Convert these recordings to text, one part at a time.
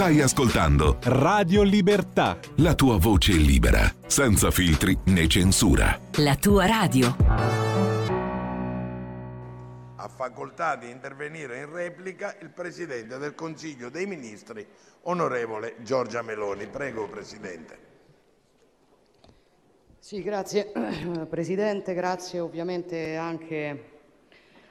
Stai ascoltando Radio Libertà. la tua voce libera, senza filtri né censura. La tua radio. Ha facoltà di intervenire in replica il Presidente del Consiglio dei Ministri, onorevole Giorgia Meloni. Prego, Presidente. Sì, grazie Presidente, grazie ovviamente anche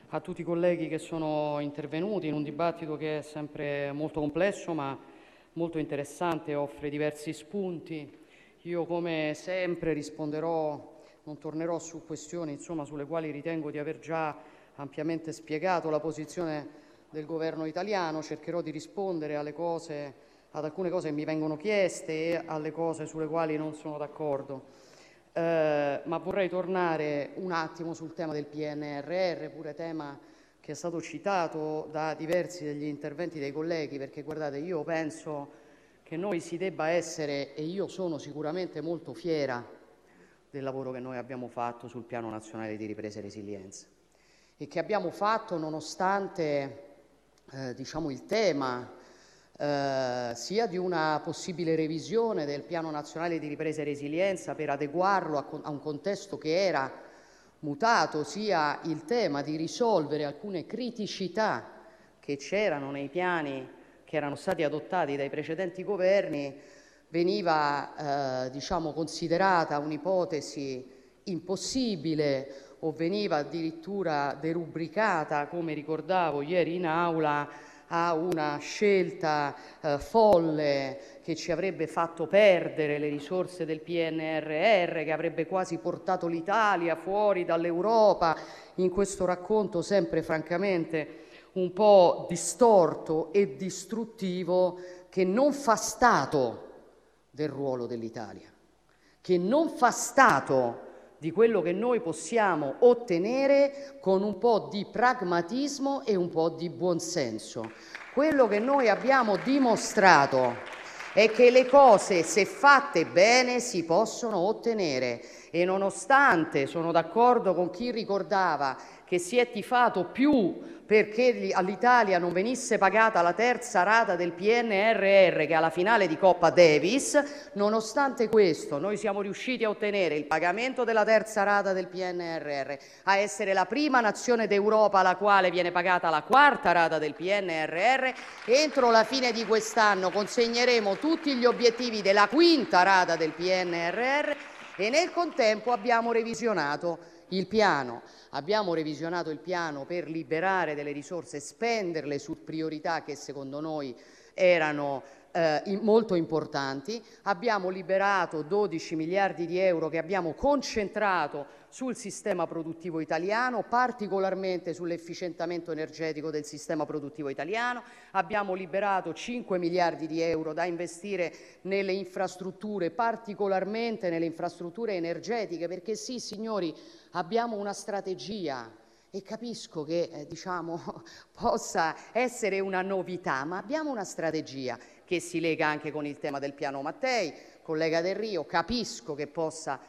a tutti i colleghi che sono intervenuti in un dibattito che è sempre molto complesso ma molto interessante, offre diversi spunti. Io come sempre risponderò, non tornerò su questioni insomma, sulle quali ritengo di aver già ampiamente spiegato la posizione del governo italiano, cercherò di rispondere cose, ad alcune cose che mi vengono chieste e alle cose sulle quali non sono d'accordo. Eh, ma vorrei tornare un attimo sul tema del PNRR, pure tema che è stato citato da diversi degli interventi dei colleghi, perché guardate, io penso che noi si debba essere, e io sono sicuramente molto fiera del lavoro che noi abbiamo fatto sul Piano Nazionale di Ripresa e Resilienza. E che abbiamo fatto nonostante eh, diciamo, il tema eh, sia di una possibile revisione del Piano nazionale di ripresa e resilienza per adeguarlo a, a un contesto che era mutato, sia il tema di risolvere alcune criticità che c'erano nei piani che erano stati adottati dai precedenti governi, veniva eh, diciamo, considerata un'ipotesi impossibile o veniva addirittura derubricata, come ricordavo ieri in aula, a una scelta eh, folle che ci avrebbe fatto perdere le risorse del PNRR, che avrebbe quasi portato l'Italia fuori dall'Europa, in questo racconto sempre francamente un po' distorto e distruttivo che non fa stato del ruolo dell'Italia, che non fa stato di quello che noi possiamo ottenere con un po' di pragmatismo e un po' di buonsenso. Quello che noi abbiamo dimostrato è che le cose, se fatte bene, si possono ottenere e nonostante sono d'accordo con chi ricordava che si è tifato più perché all'Italia non venisse pagata la terza rata del PNRR che alla finale di Coppa Davis, nonostante questo noi siamo riusciti a ottenere il pagamento della terza rata del PNRR, a essere la prima nazione d'Europa alla quale viene pagata la quarta rata del PNRR. Entro la fine di quest'anno consegneremo tutti gli obiettivi della quinta rata del PNRR e nel contempo abbiamo revisionato il piano. Abbiamo revisionato il piano per liberare delle risorse spenderle su priorità che secondo noi erano eh, molto importanti. Abbiamo liberato 12 miliardi di euro che abbiamo concentrato sul sistema produttivo italiano, particolarmente sull'efficientamento energetico del sistema produttivo italiano. Abbiamo liberato 5 miliardi di euro da investire nelle infrastrutture, particolarmente nelle infrastrutture energetiche, perché sì, signori, abbiamo una strategia e capisco che eh, diciamo, possa essere una novità, ma abbiamo una strategia che si lega anche con il tema del piano Mattei, collega Del Rio, capisco che possa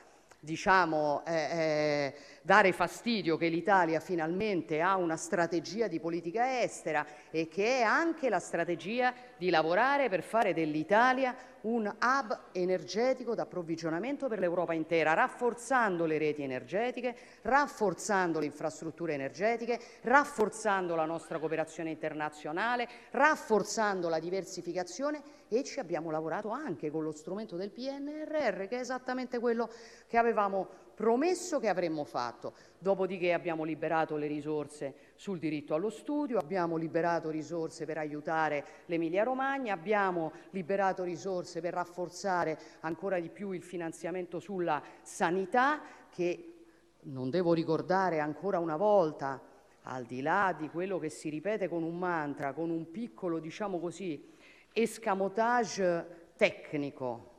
diciamo, eh, eh, dare fastidio che l'Italia finalmente ha una strategia di politica estera e che è anche la strategia di lavorare per fare dell'Italia un hub energetico d'approvvigionamento per l'Europa intera, rafforzando le reti energetiche, rafforzando le infrastrutture energetiche, rafforzando la nostra cooperazione internazionale, rafforzando la diversificazione e ci abbiamo lavorato anche con lo strumento del PNRR, che è esattamente quello che avevamo promesso che avremmo fatto. Dopodiché abbiamo liberato le risorse sul diritto allo studio, abbiamo liberato risorse per aiutare l'Emilia-Romagna, abbiamo liberato risorse per rafforzare ancora di più il finanziamento sulla sanità che non devo ricordare ancora una volta, al di là di quello che si ripete con un mantra, con un piccolo, diciamo così, escamotage tecnico,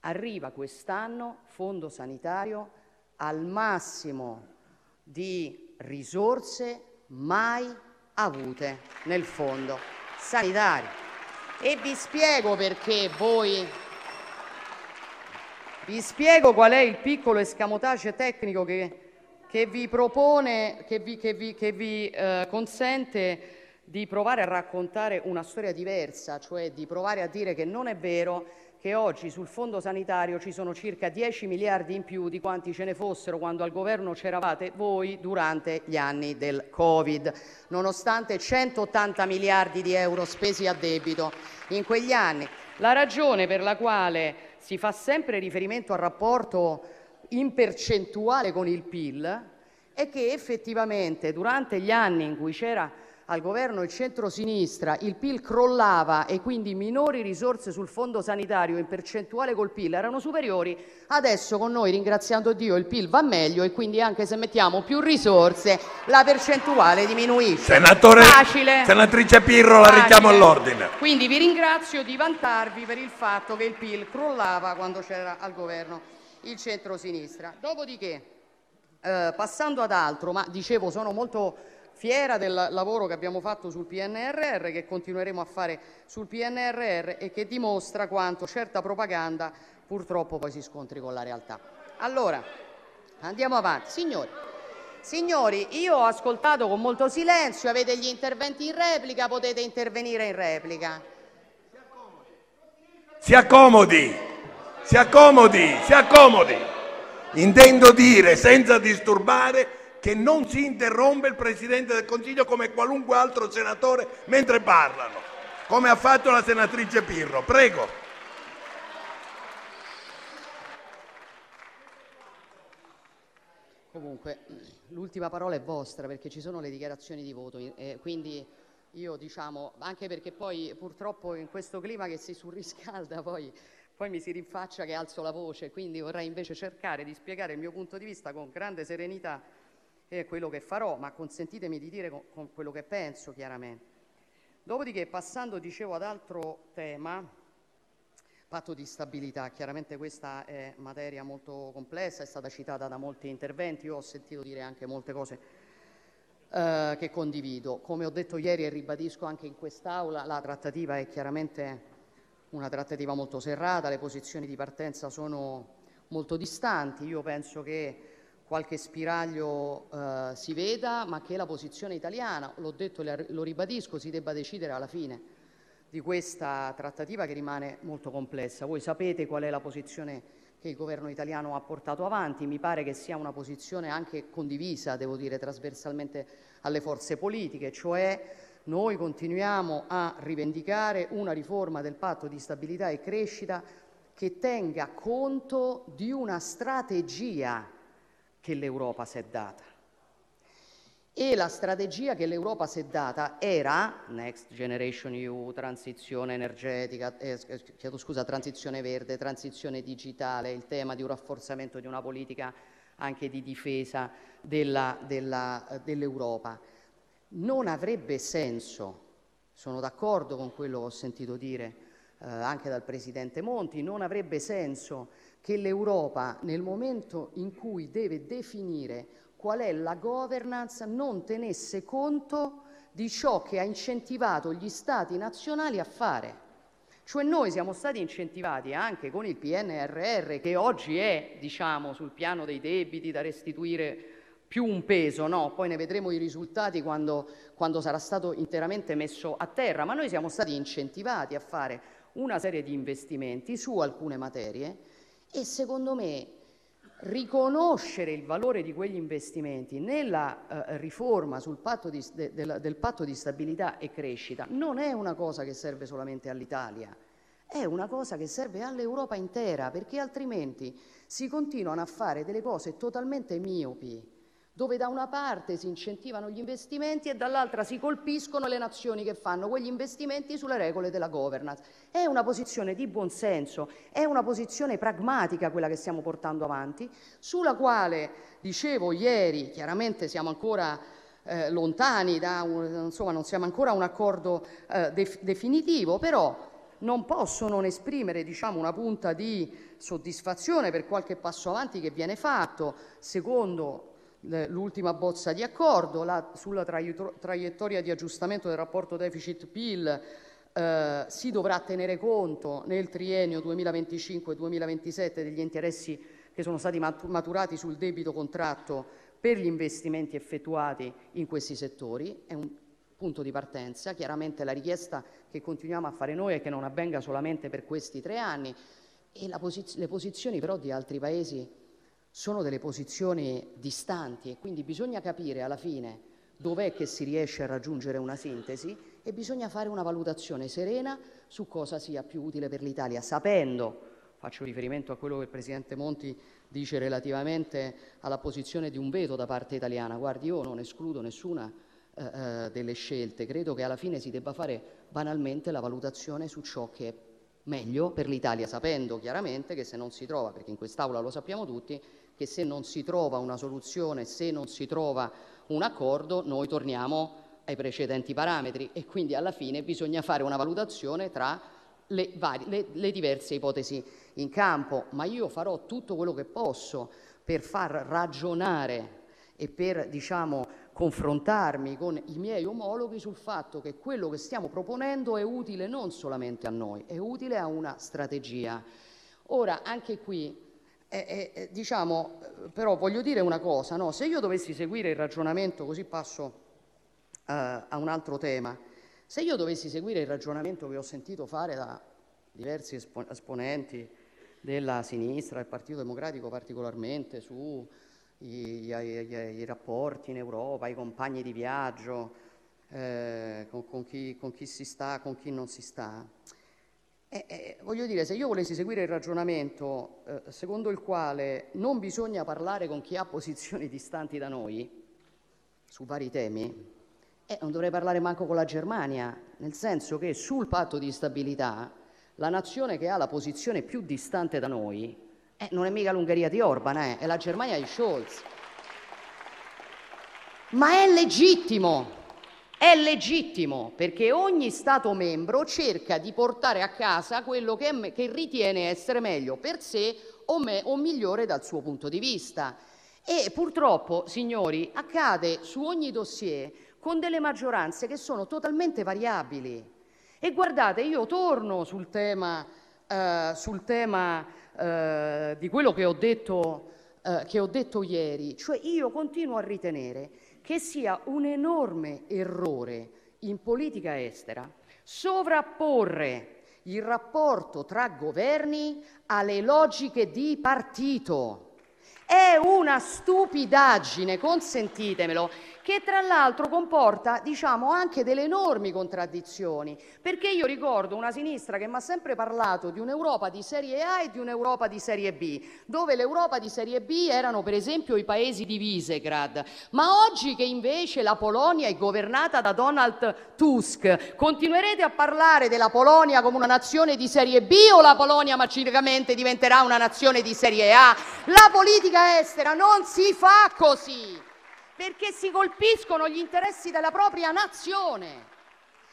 arriva quest'anno fondo sanitario al massimo di risorse mai avute nel fondo sanitario. E vi spiego perché voi vi spiego qual è il piccolo escamotage tecnico che, che vi propone, che vi, che vi- che vi, eh, consente di provare a raccontare una storia diversa, cioè di provare a dire che non è vero che oggi sul fondo sanitario ci sono circa 10 miliardi in più di quanti ce ne fossero quando al governo c'eravate voi durante gli anni del Covid, nonostante 180 miliardi di euro spesi a debito in quegli anni. La ragione per la quale si fa sempre riferimento al rapporto in percentuale con il PIL è che effettivamente durante gli anni in cui c'era al governo il centrosinistra il PIL crollava e quindi minori risorse sul fondo sanitario in percentuale col PIL erano superiori, adesso con noi, ringraziando Dio, il PIL va meglio e quindi anche se mettiamo più risorse la percentuale diminuisce. Senatore, Facile. Senatrice Pirro, la Facile. richiamo all'ordine. Quindi vi ringrazio di vantarvi per il fatto che il PIL crollava quando c'era al governo il centrosinistra. Dopodiché, eh, passando ad altro, ma dicevo sono molto fiera del lavoro che abbiamo fatto sul PNRR, che continueremo a fare sul PNRR e che dimostra quanto certa propaganda purtroppo poi si scontri con la realtà. Allora, andiamo avanti. Signori, signori, io ho ascoltato con molto silenzio, avete gli interventi in replica, potete intervenire in replica. Si accomodi, si accomodi, si accomodi. Intendo dire senza disturbare che non si interrompe il Presidente del Consiglio come qualunque altro senatore mentre parlano, come ha fatto la senatrice Pirro. Prego. Comunque, l'ultima parola è vostra perché ci sono le dichiarazioni di voto, eh, quindi io diciamo, anche perché poi purtroppo in questo clima che si surriscalda poi, poi mi si rinfaccia che alzo la voce, quindi vorrei invece cercare di spiegare il mio punto di vista con grande serenità è quello che farò, ma consentitemi di dire con, con quello che penso chiaramente. Dopodiché, passando, dicevo, ad altro tema, patto di stabilità, chiaramente questa è materia molto complessa, è stata citata da molti interventi, io ho sentito dire anche molte cose eh, che condivido. Come ho detto ieri e ribadisco anche in quest'Aula, la trattativa è chiaramente una trattativa molto serrata, le posizioni di partenza sono molto distanti, io penso che qualche spiraglio eh, si veda, ma che la posizione italiana, l'ho detto e lo ribadisco, si debba decidere alla fine di questa trattativa che rimane molto complessa. Voi sapete qual è la posizione che il governo italiano ha portato avanti, mi pare che sia una posizione anche condivisa, devo dire, trasversalmente alle forze politiche, cioè noi continuiamo a rivendicare una riforma del patto di stabilità e crescita che tenga conto di una strategia che l'Europa si è data. E la strategia che l'Europa si è data era Next Generation EU, transizione energetica, eh, chiedo scusa, transizione verde, transizione digitale, il tema di un rafforzamento di una politica anche di difesa della, dell'Europa. Non avrebbe senso, sono d'accordo con quello che ho sentito dire eh, anche dal Presidente Monti, non avrebbe senso che l'Europa, nel momento in cui deve definire qual è la governance, non tenesse conto di ciò che ha incentivato gli Stati nazionali a fare. Cioè noi siamo stati incentivati anche con il PNRR, che oggi è, diciamo, sul piano dei debiti da restituire più un peso, no? poi ne vedremo i risultati quando, quando sarà stato interamente messo a terra, ma noi siamo stati incentivati a fare una serie di investimenti su alcune materie e secondo me riconoscere il valore di quegli investimenti nella eh, riforma patto di, de, del, del patto di stabilità e crescita non è una cosa che serve solamente all'Italia, è una cosa che serve all'Europa intera, perché altrimenti si continuano a fare delle cose totalmente miopi dove da una parte si incentivano gli investimenti e dall'altra si colpiscono le nazioni che fanno quegli investimenti sulle regole della governance. È una posizione di buonsenso, è una posizione pragmatica quella che stiamo portando avanti, sulla quale, dicevo ieri, chiaramente siamo ancora eh, lontani da un, insomma, non siamo ancora a un accordo eh, def- definitivo, però non posso non esprimere diciamo, una punta di soddisfazione per qualche passo avanti che viene fatto, secondo l'ultima bozza di accordo, la, sulla traiettoria di aggiustamento del rapporto deficit-PIL eh, si dovrà tenere conto nel triennio 2025-2027 degli interessi che sono stati maturati sul debito contratto per gli investimenti effettuati in questi settori. È un punto di partenza. Chiaramente la richiesta che continuiamo a fare noi è che non avvenga solamente per questi tre anni e posiz- le posizioni però di altri paesi sono delle posizioni distanti e quindi bisogna capire alla fine dov'è che si riesce a raggiungere una sintesi e bisogna fare una valutazione serena su cosa sia più utile per l'Italia, sapendo, faccio riferimento a quello che il Presidente Monti dice relativamente alla posizione di un veto da parte italiana, guardi io non escludo nessuna eh, eh, delle scelte, credo che alla fine si debba fare banalmente la valutazione su ciò che è meglio per l'Italia, sapendo chiaramente che se non si trova, perché in quest'Aula lo sappiamo tutti, che se non si trova una soluzione, se non si trova un accordo, noi torniamo ai precedenti parametri e quindi alla fine bisogna fare una valutazione tra le, varie, le, le diverse ipotesi in campo, ma io farò tutto quello che posso per far ragionare e per diciamo, confrontarmi con i miei omologhi sul fatto che quello che stiamo proponendo è utile non solamente a noi, è utile a una strategia. Ora, anche qui, eh, eh, diciamo, però voglio dire una cosa, no? se io dovessi seguire il ragionamento, così passo eh, a un altro tema, se io dovessi seguire il ragionamento che ho sentito fare da diversi esponenti della sinistra, del Partito Democratico particolarmente, sui rapporti in Europa, i compagni di viaggio, eh, con, con, chi, con, chi, si sta, con chi non si sta. Eh, eh, voglio dire, se io volessi seguire il ragionamento eh, secondo il quale non bisogna parlare con chi ha posizioni distanti da noi su vari temi, eh, non dovrei parlare manco con la Germania, nel senso che sul patto di stabilità la nazione che ha la posizione più distante da noi eh, non è mica l'Ungheria di Orban, eh, è la Germania di Scholz. Ma è legittimo, è legittimo perché ogni Stato membro cerca di portare a casa quello che, che ritiene essere meglio per sé o, me, o migliore dal suo punto di vista. E purtroppo, signori, accade su ogni dossier con delle maggioranze che sono totalmente variabili. E guardate, io torno sul tema, eh, sul tema eh, di quello che ho, detto, eh, che ho detto ieri, cioè io continuo a ritenere che sia un enorme errore in politica estera sovrapporre il rapporto tra governi alle logiche di partito. È una stupidaggine, consentitemelo, che tra l'altro comporta diciamo, anche delle enormi contraddizioni, perché io ricordo una sinistra che mi ha sempre parlato di un'Europa di serie A e di un'Europa di serie B, dove l'Europa di serie B erano per esempio i paesi di Visegrad, ma oggi che invece la Polonia è governata da Donald Tusk, continuerete a parlare della Polonia come una nazione di serie B o la Polonia magicamente diventerà una nazione di serie A? La politica estera non si fa così perché si colpiscono gli interessi della propria nazione.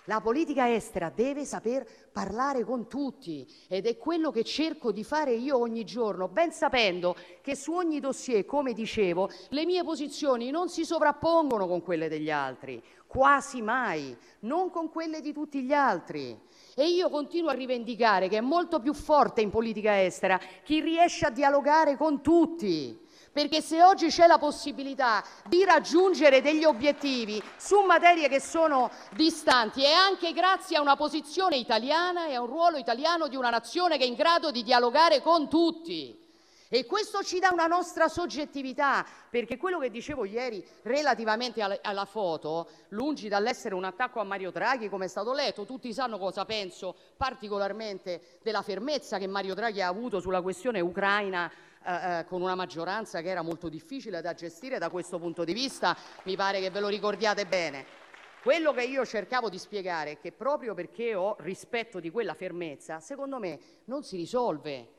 La politica estera deve saper parlare con tutti ed è quello che cerco di fare io ogni giorno, ben sapendo che su ogni dossier, come dicevo, le mie posizioni non si sovrappongono con quelle degli altri, quasi mai, non con quelle di tutti gli altri. E io continuo a rivendicare che è molto più forte in politica estera chi riesce a dialogare con tutti perché se oggi c'è la possibilità di raggiungere degli obiettivi su materie che sono distanti è anche grazie a una posizione italiana e a un ruolo italiano di una nazione che è in grado di dialogare con tutti. E questo ci dà una nostra soggettività, perché quello che dicevo ieri relativamente alla, foto, lungi dall'essere un attacco a Mario Draghi, come è stato letto, tutti sanno cosa penso particolarmente della fermezza che Mario Draghi ha avuto sulla questione ucraina eh, eh, con una maggioranza che era molto difficile da gestire da questo punto di vista, mi pare che ve lo ricordiate bene. Quello che io cercavo di spiegare è che proprio perché ho rispetto di quella fermezza, secondo me non si risolve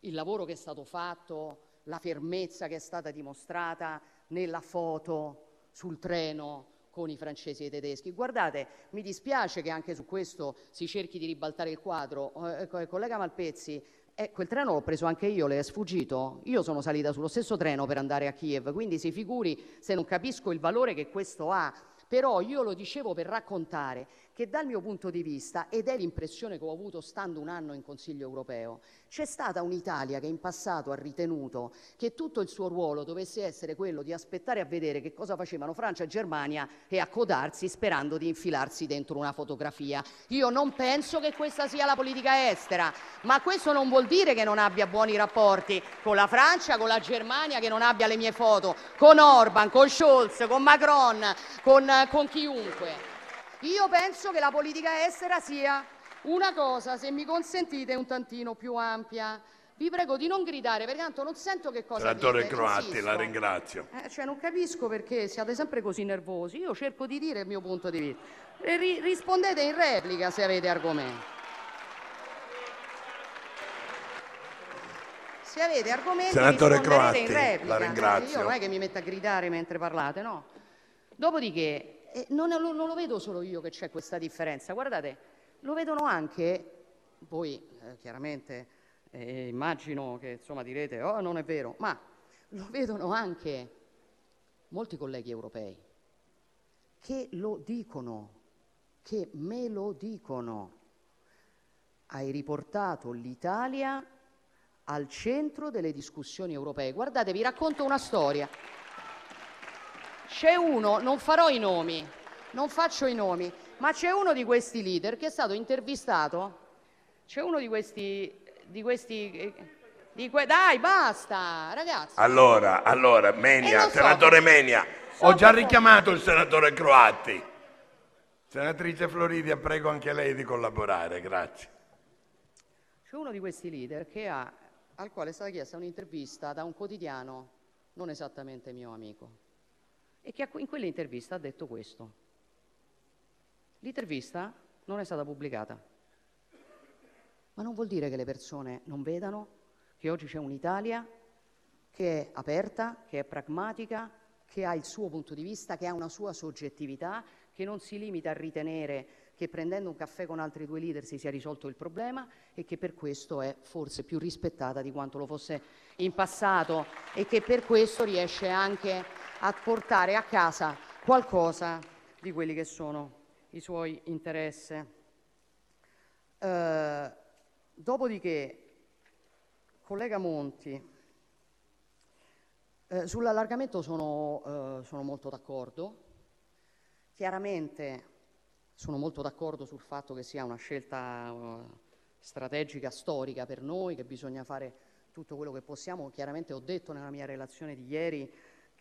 il lavoro che è stato fatto, la fermezza che è stata dimostrata nella foto sul treno con i francesi e i tedeschi. Guardate, mi dispiace che anche su questo si cerchi di ribaltare il quadro. Eh, collega Malpezzi, eh, quel treno l'ho preso anche io, le è sfuggito? Io sono salita sullo stesso treno per andare a Kiev, quindi si figuri se non capisco il valore che questo ha. Però io lo dicevo per raccontare che dal mio punto di vista, ed è l'impressione che ho avuto stando un anno in Consiglio europeo, c'è stata un'Italia che in passato ha ritenuto che tutto il suo ruolo dovesse essere quello di aspettare a vedere che cosa facevano Francia e Germania e accodarsi sperando di infilarsi dentro una fotografia. Io non penso che questa sia la politica estera, ma questo non vuol dire che non abbia buoni rapporti con la Francia, con la Germania, che non abbia le mie foto, con Orban, con Scholz, con Macron, con, con chiunque. Io penso che la politica estera sia una cosa, se mi consentite, un tantino più ampia. Vi prego di non gridare, perché tanto non sento che cosa Senatore dite. Croatti, insisto. la ringrazio. Eh, cioè, non capisco perché siate sempre così nervosi. Io cerco di dire il mio punto di vista. Ri- rispondete in replica se avete argomenti. Se avete argomenti, Senatore risponderete in Croatti, replica. la ringrazio. Io non è che mi metto a gridare mentre parlate, no. Dopodiché, non, è- non lo vedo solo io che c'è questa differenza. Guardate, lo vedono anche voi, eh, chiaramente, eh, immagino che insomma direte, oh non è vero, ma lo vedono anche molti colleghi europei che lo dicono, che me lo dicono. Hai riportato l'Italia al centro delle discussioni europee. Guardate, vi racconto una storia. C'è uno, non farò i nomi, non faccio i nomi, ma c'è uno di questi leader che è stato intervistato. C'è uno di questi. Di questi di que- dai, basta, ragazzi. Allora, allora, Menia, so. senatore Menia, So ho già che- richiamato il senatore Croatti. Senatrice Floridia, prego anche lei di collaborare, grazie. C'è uno di questi leader che ha, al quale è stata chiesta un'intervista da un quotidiano non esattamente mio amico e che in quell'intervista ha detto questo. L'intervista non è stata pubblicata, ma non vuol dire che le persone non vedano che oggi c'è un'Italia che è aperta, che è pragmatica, che ha il suo punto di vista, che ha una sua soggettività, che non si limita a ritenere che prendendo un caffè con altri due leader si sia risolto il problema e che per questo è forse più rispettata di quanto lo fosse in passato e che per questo riesce anche a portare a casa qualcosa di quelli che sono i suoi interessi. Eh, dopodiché, collega Monti, eh, sull'allargamento sono, eh, sono molto d'accordo. Chiaramente sono molto d'accordo sul fatto che sia una scelta eh, strategica, storica per noi, che bisogna fare tutto quello che possiamo. Chiaramente ho detto nella mia relazione di ieri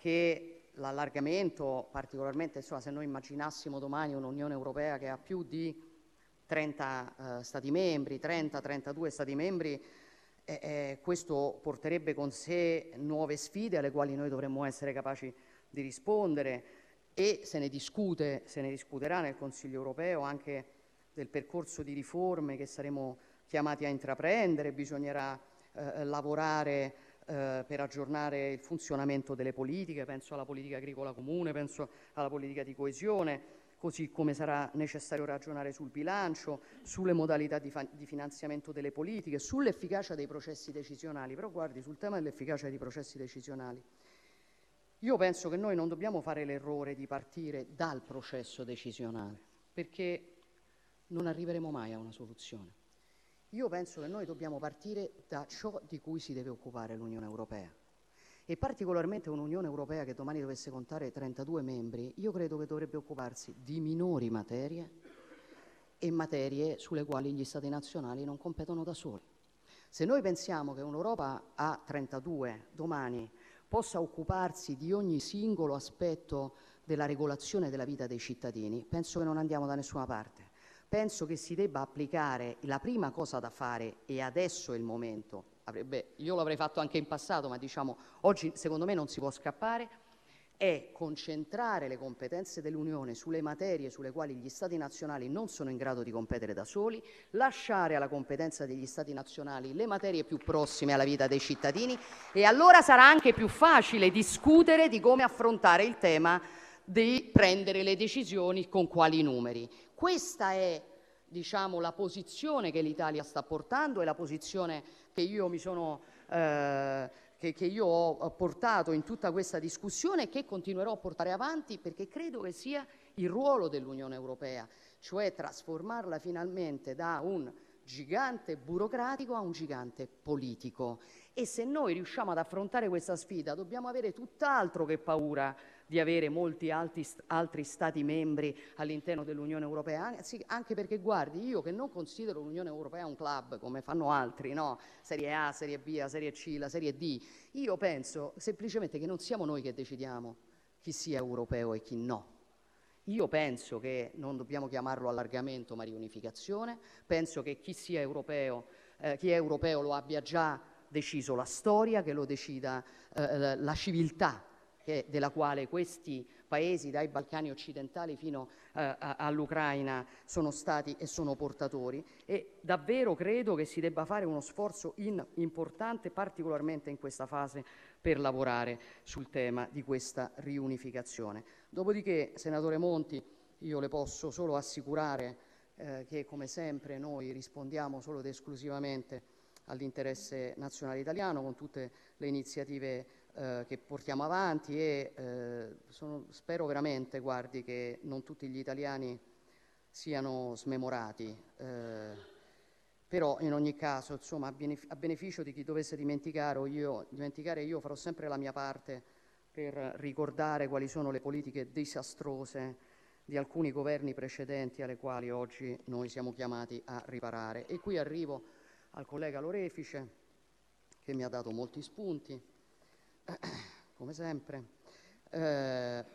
che l'allargamento, particolarmente insomma, se noi immaginassimo domani un'Unione Europea che ha più di 30 eh, Stati membri, 30-32 Stati membri, eh, eh, questo porterebbe con sé nuove sfide alle quali noi dovremmo essere capaci di rispondere e se ne discute, se ne discuterà nel Consiglio europeo anche del percorso di riforme che saremo chiamati a intraprendere, bisognerà eh, lavorare eh, per aggiornare il funzionamento delle politiche, penso alla politica agricola comune, penso alla politica di coesione, così come sarà necessario ragionare sul bilancio, sulle modalità di, di finanziamento delle politiche, sull'efficacia dei processi decisionali. Però guardi, sul tema dell'efficacia dei processi decisionali, io penso che noi non dobbiamo fare l'errore di partire dal processo decisionale, perché non arriveremo mai a una soluzione. Io penso che noi dobbiamo partire da ciò di cui si deve occupare l'Unione Europea. E particolarmente un'Unione Europea che domani dovesse contare 32 membri, io credo che dovrebbe occuparsi di minori materie e materie sulle quali gli Stati nazionali non competono da soli. Se noi pensiamo che un'Europa a 32 domani possa occuparsi di ogni singolo aspetto della regolazione della vita dei cittadini, penso che non andiamo da nessuna parte. Penso che si debba applicare la prima cosa da fare, e adesso è il momento, avrebbe, io l'avrei fatto anche in passato, ma diciamo oggi secondo me non si può scappare, è concentrare le competenze dell'Unione sulle materie sulle quali gli Stati nazionali non sono in grado di competere da soli, lasciare alla competenza degli Stati nazionali le materie più prossime alla vita dei cittadini e allora sarà anche più facile discutere di come affrontare il tema di prendere le decisioni con quali numeri. Questa è diciamo, la posizione che l'Italia sta portando e la posizione che io sono eh, che, che io ho portato in tutta questa discussione e che continuerò a portare avanti perché credo che sia il ruolo dell'Unione Europea. cioè trasformarla finalmente da un gigante burocratico a un gigante politico. E se noi riusciamo ad affrontare questa sfida, dobbiamo avere tutt'altro che paura di avere molti altri, altri Stati membri all'interno dell'Unione Europea, anche perché guardi, io che non considero l'Unione Europea un club come fanno altri, no? Serie A, Serie B, Serie C, la Serie D, io penso semplicemente che non siamo noi che decidiamo chi sia europeo e chi no. Io penso che non dobbiamo chiamarlo allargamento ma riunificazione, penso che chi sia europeo, eh, chi è europeo lo abbia già deciso la storia, che lo decida eh, la civiltà che, della quale questi paesi, dai Balcani occidentali fino eh, all'Ucraina, sono stati e sono portatori. E davvero credo che si debba fare uno sforzo in, importante, particolarmente in questa fase, per lavorare sul tema di questa riunificazione. Dopodiché, senatore Monti, io le posso solo assicurare eh, che, come sempre, noi rispondiamo solo ed esclusivamente all'interesse nazionale italiano con tutte le iniziative eh, che portiamo avanti e eh, sono, spero veramente guardi, che non tutti gli italiani siano smemorati. Eh, però in ogni caso, insomma, a, beneficio di chi dovesse dimenticare io, dimenticare, io farò sempre la mia parte per ricordare quali sono le politiche disastrose di alcuni governi precedenti alle quali oggi noi siamo chiamati a riparare. E qui arrivo al collega Lorefice, che mi ha dato molti spunti, come sempre. Eh,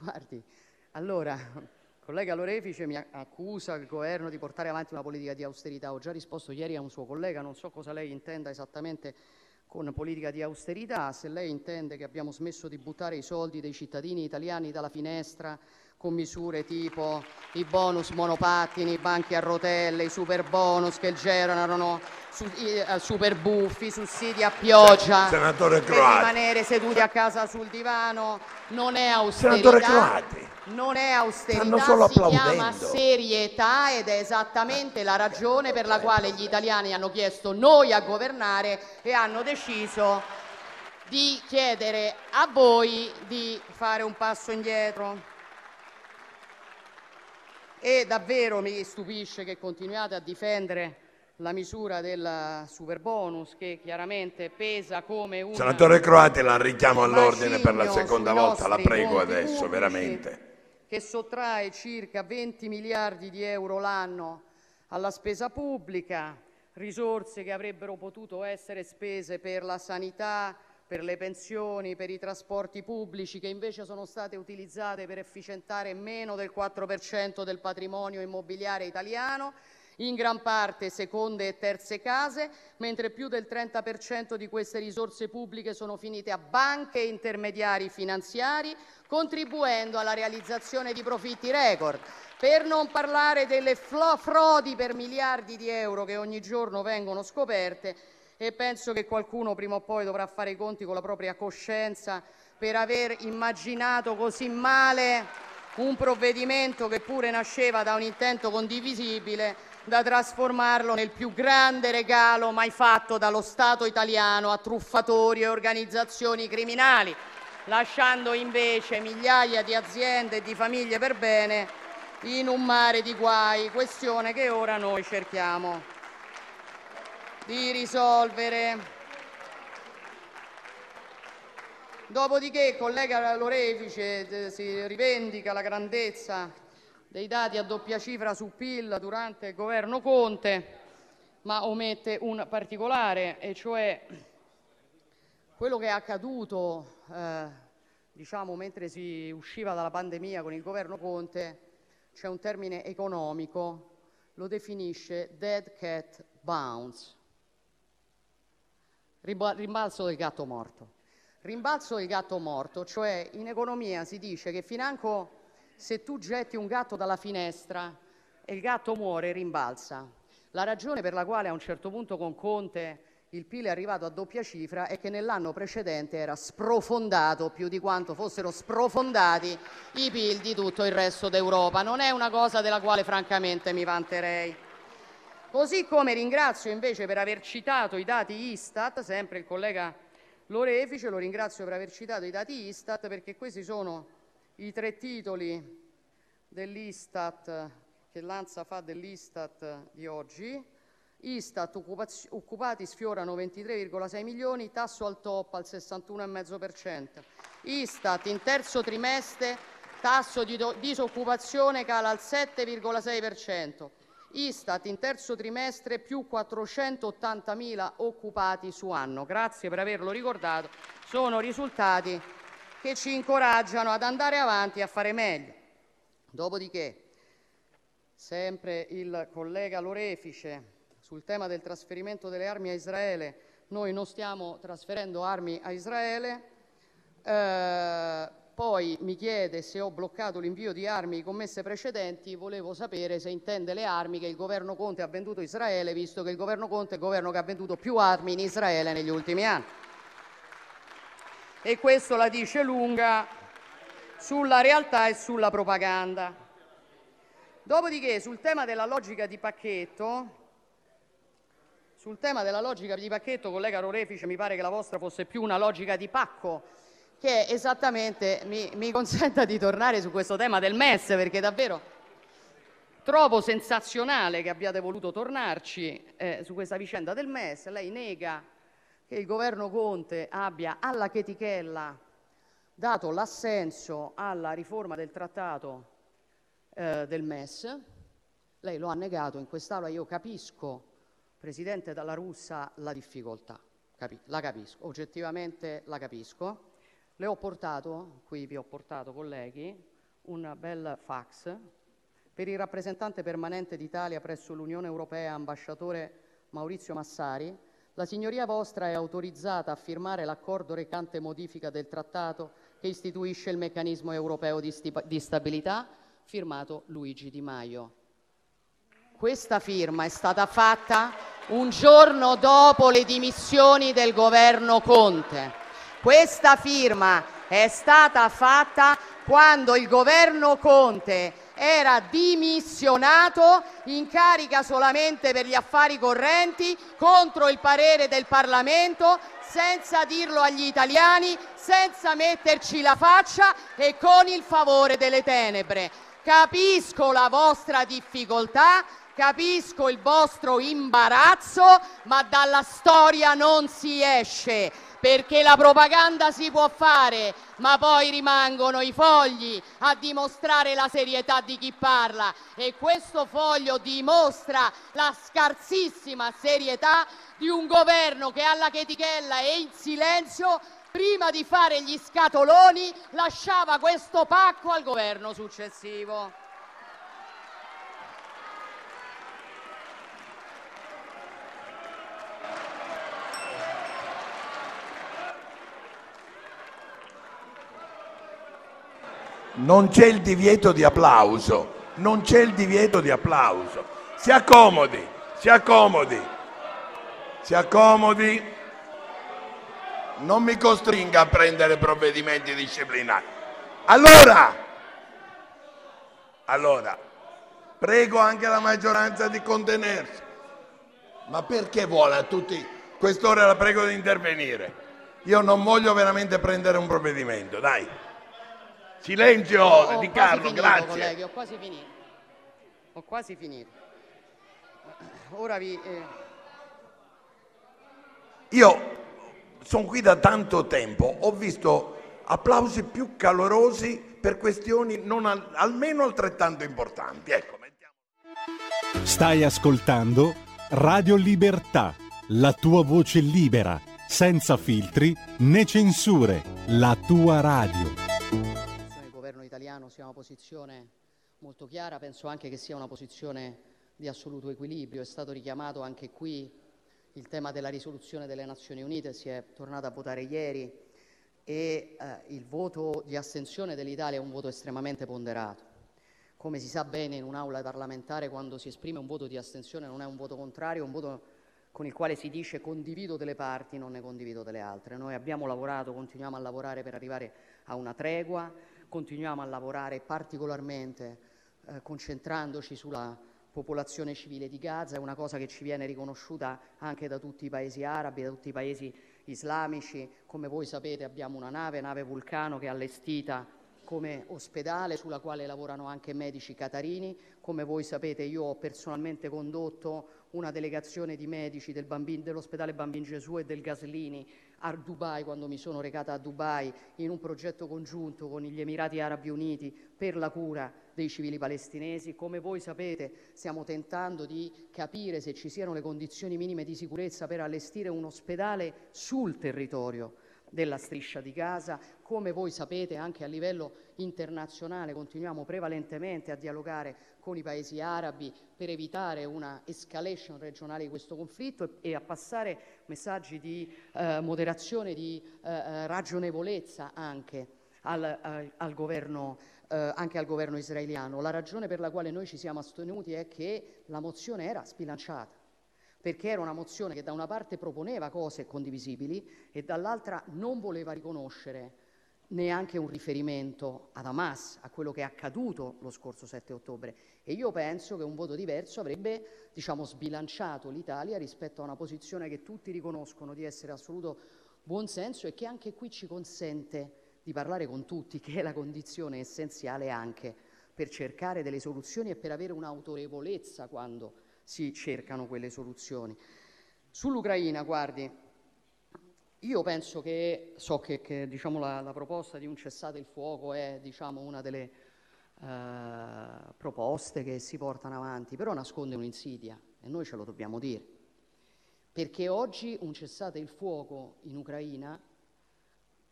guardi, allora, il collega Lorefice mi accusa il governo di portare avanti una politica di austerità. Ho già risposto ieri a un suo collega, non so cosa lei intenda esattamente con politica di austerità, se lei intende che abbiamo smesso di buttare i soldi dei cittadini italiani dalla finestra con misure tipo i bonus monopattini, i banchi a rotelle, i super bonus che generano su, i, uh, super buffi, sussidi a pioggia Senatore per rimanere seduti a casa sul divano. Non è austerità. Senatore Croati. Non è austerità, solo si chiama serietà ed è esattamente la ragione per la quale gli italiani hanno chiesto noi a governare e hanno deciso di chiedere a voi di fare un passo indietro. E davvero mi stupisce che continuiate a difendere la misura del superbonus che chiaramente pesa come un Senatore Croati, la richiamo all'ordine per la seconda volta, la prego adesso, veramente. Che sottrae circa 20 miliardi di euro l'anno alla spesa pubblica, risorse che avrebbero potuto essere spese per la sanità, per le pensioni, per i trasporti pubblici, che invece sono state utilizzate per efficientare meno del 4 per cento del patrimonio immobiliare italiano, in gran parte seconde e terze case, mentre più del 30 per cento di queste risorse pubbliche sono finite a banche e intermediari finanziari, contribuendo alla realizzazione di profitti record. Per non parlare delle frodi per miliardi di euro che ogni giorno vengono scoperte e penso che qualcuno prima o poi dovrà fare i conti con la propria coscienza per aver immaginato così male un provvedimento che pure nasceva da un intento condivisibile da trasformarlo nel più grande regalo mai fatto dallo Stato italiano a truffatori e organizzazioni criminali, lasciando invece migliaia di aziende e di famiglie per bene in un mare di guai, questione che ora noi cerchiamo di risolvere. Dopodiché il collega Lorefice si rivendica la grandezza dei dati a doppia cifra su PIL durante il governo Conte, ma omette un particolare, e cioè quello che è accaduto eh, diciamo, mentre si usciva dalla pandemia con il governo Conte, c'è un termine economico, lo definisce dead cat bounce rimbalzo del gatto morto. Rimbalzo del gatto morto, cioè in economia si dice che financo se tu getti un gatto dalla finestra e il gatto muore, rimbalza. La ragione per la quale a un certo punto con Conte il PIL è arrivato a doppia cifra è che nell'anno precedente era sprofondato più di quanto fossero sprofondati i PIL di tutto il resto d'Europa. Non è una cosa della quale francamente mi vanterei. Così come ringrazio invece per aver citato i dati Istat, sempre il collega Lorefice, lo ringrazio per aver citato i dati Istat perché questi sono i tre titoli dell'Istat che l'ANSA fa dell'Istat di oggi. Istat occupati sfiorano 23,6 milioni, tasso al top al 61,5%. Istat in terzo trimestre tasso di disoccupazione cala al 7,6%. Istat in terzo trimestre più 480.000 occupati su anno. Grazie per averlo ricordato, sono risultati che ci incoraggiano ad andare avanti e a fare meglio. Dopodiché, sempre il collega Lorefice, sul tema del trasferimento delle armi a Israele, noi non stiamo trasferendo armi a Israele. Eh, poi mi chiede se ho bloccato l'invio di armi commesse precedenti, volevo sapere se intende le armi che il governo Conte ha venduto a Israele, visto che il governo Conte è il governo che ha venduto più armi in Israele negli ultimi anni. E questo la dice lunga sulla realtà e sulla propaganda. Dopodiché, sul tema della logica di pacchetto, sul tema della logica di pacchetto, collega Rorefice, mi pare che la vostra fosse più una logica di pacco, che esattamente mi, mi consenta di tornare su questo tema del MES, perché davvero trovo sensazionale che abbiate voluto tornarci eh, su questa vicenda del MES. Lei nega che il governo Conte abbia alla chetichella dato l'assenso alla riforma del trattato eh, del MES. Lei lo ha negato in quest'Aula, io capisco, Presidente Dalla Russa, la difficoltà, Capi- la capisco, oggettivamente la capisco. Le ho portato, qui vi ho portato colleghi, un bel fax per il rappresentante permanente d'Italia presso l'Unione Europea, ambasciatore Maurizio Massari. La signoria vostra è autorizzata a firmare l'accordo recante modifica del trattato che istituisce il meccanismo europeo di, di stabilità, firmato Luigi Di Maio. Questa firma è stata fatta un giorno dopo le dimissioni del governo Conte. Questa firma è stata fatta quando il governo Conte era dimissionato in carica solamente per gli affari correnti, contro il parere del Parlamento, senza dirlo agli italiani, senza metterci la faccia e con il favore delle tenebre. Capisco la vostra difficoltà, capisco il vostro imbarazzo, ma dalla storia non si esce perché la propaganda si può fare, ma poi rimangono i fogli a dimostrare la serietà di chi parla e questo foglio dimostra la scarsissima serietà di un governo che alla chetichella e in silenzio prima di fare gli scatoloni lasciava questo pacco al governo successivo. Non c'è il divieto di applauso, non c'è il divieto di applauso. Si accomodi, si accomodi, si accomodi. Non mi costringa a prendere provvedimenti disciplinari. Allora, allora, prego anche la maggioranza di contenersi. Ma perché vuole a tutti? Quest'ora la prego di intervenire. Io non voglio veramente prendere un provvedimento, dai. Silenzio Ho di Carlo, finito, grazie. colleghi, ho quasi finito. Ho quasi finito. Ora vi... eh, Io sono qui da tanto tempo, ho visto applausi più calorosi per questioni non al- almeno altrettanto importanti. Ecco, mettiamo- Stai ascoltando Radio Libertà, la tua voce libera, senza filtri né censure, la tua radio. Italiano sia una posizione molto chiara, penso anche che sia una posizione di assoluto equilibrio. È stato richiamato anche qui il tema della risoluzione delle Nazioni Unite, si è tornato a votare ieri e eh, il voto di astensione dell'Italia è un voto estremamente ponderato. Come si sa bene in un'aula parlamentare quando si esprime un voto di astensione non è un voto contrario, è un voto con il quale si dice condivido delle parti, non ne condivido delle altre. Noi abbiamo lavorato, continuiamo a lavorare per arrivare a una tregua, continuiamo a lavorare particolarmente eh, concentrandoci sulla popolazione civile di Gaza, è una cosa che ci viene riconosciuta anche da tutti i paesi arabi, da tutti i paesi islamici. Come voi sapete abbiamo una nave, nave Vulcano, che è allestita come ospedale sulla quale lavorano anche medici catarini. Come voi sapete io ho personalmente condotto una delegazione di medici del bambin, dell'ospedale Bambin Gesù e del Gaslini a Dubai quando mi sono recata a Dubai in un progetto congiunto con gli Emirati Arabi Uniti per la cura dei civili palestinesi. Come voi sapete stiamo tentando di capire se ci siano le condizioni minime di sicurezza per allestire un ospedale sul territorio della striscia di Gaza. Come voi sapete anche a livello internazionale continuiamo prevalentemente a dialogare con i paesi arabi per evitare una escalation regionale di questo conflitto e a passare messaggi di eh, moderazione, di eh, eh ragionevolezza anche al, al, al, governo, eh, anche al governo israeliano. La ragione per la quale noi ci siamo astenuti è che la mozione era sbilanciata perché era una mozione che da una parte proponeva cose condivisibili e dall'altra non voleva riconoscere neanche un riferimento ad Hamas, a quello che è accaduto lo scorso 7 ottobre. E io penso che un voto diverso avrebbe diciamo, sbilanciato l'Italia rispetto a una posizione che tutti riconoscono di essere assoluto buonsenso e che anche qui ci consente di parlare con tutti, che è la condizione essenziale anche per cercare delle soluzioni e per avere un'autorevolezza quando si cercano quelle soluzioni. Sull'Ucraina, guardi, io penso che, so che, che diciamo, la, la, proposta di un cessate il fuoco è diciamo, una delle eh, proposte che si portano avanti, però nasconde un'insidia e noi ce lo dobbiamo dire. Perché oggi un cessate il fuoco in Ucraina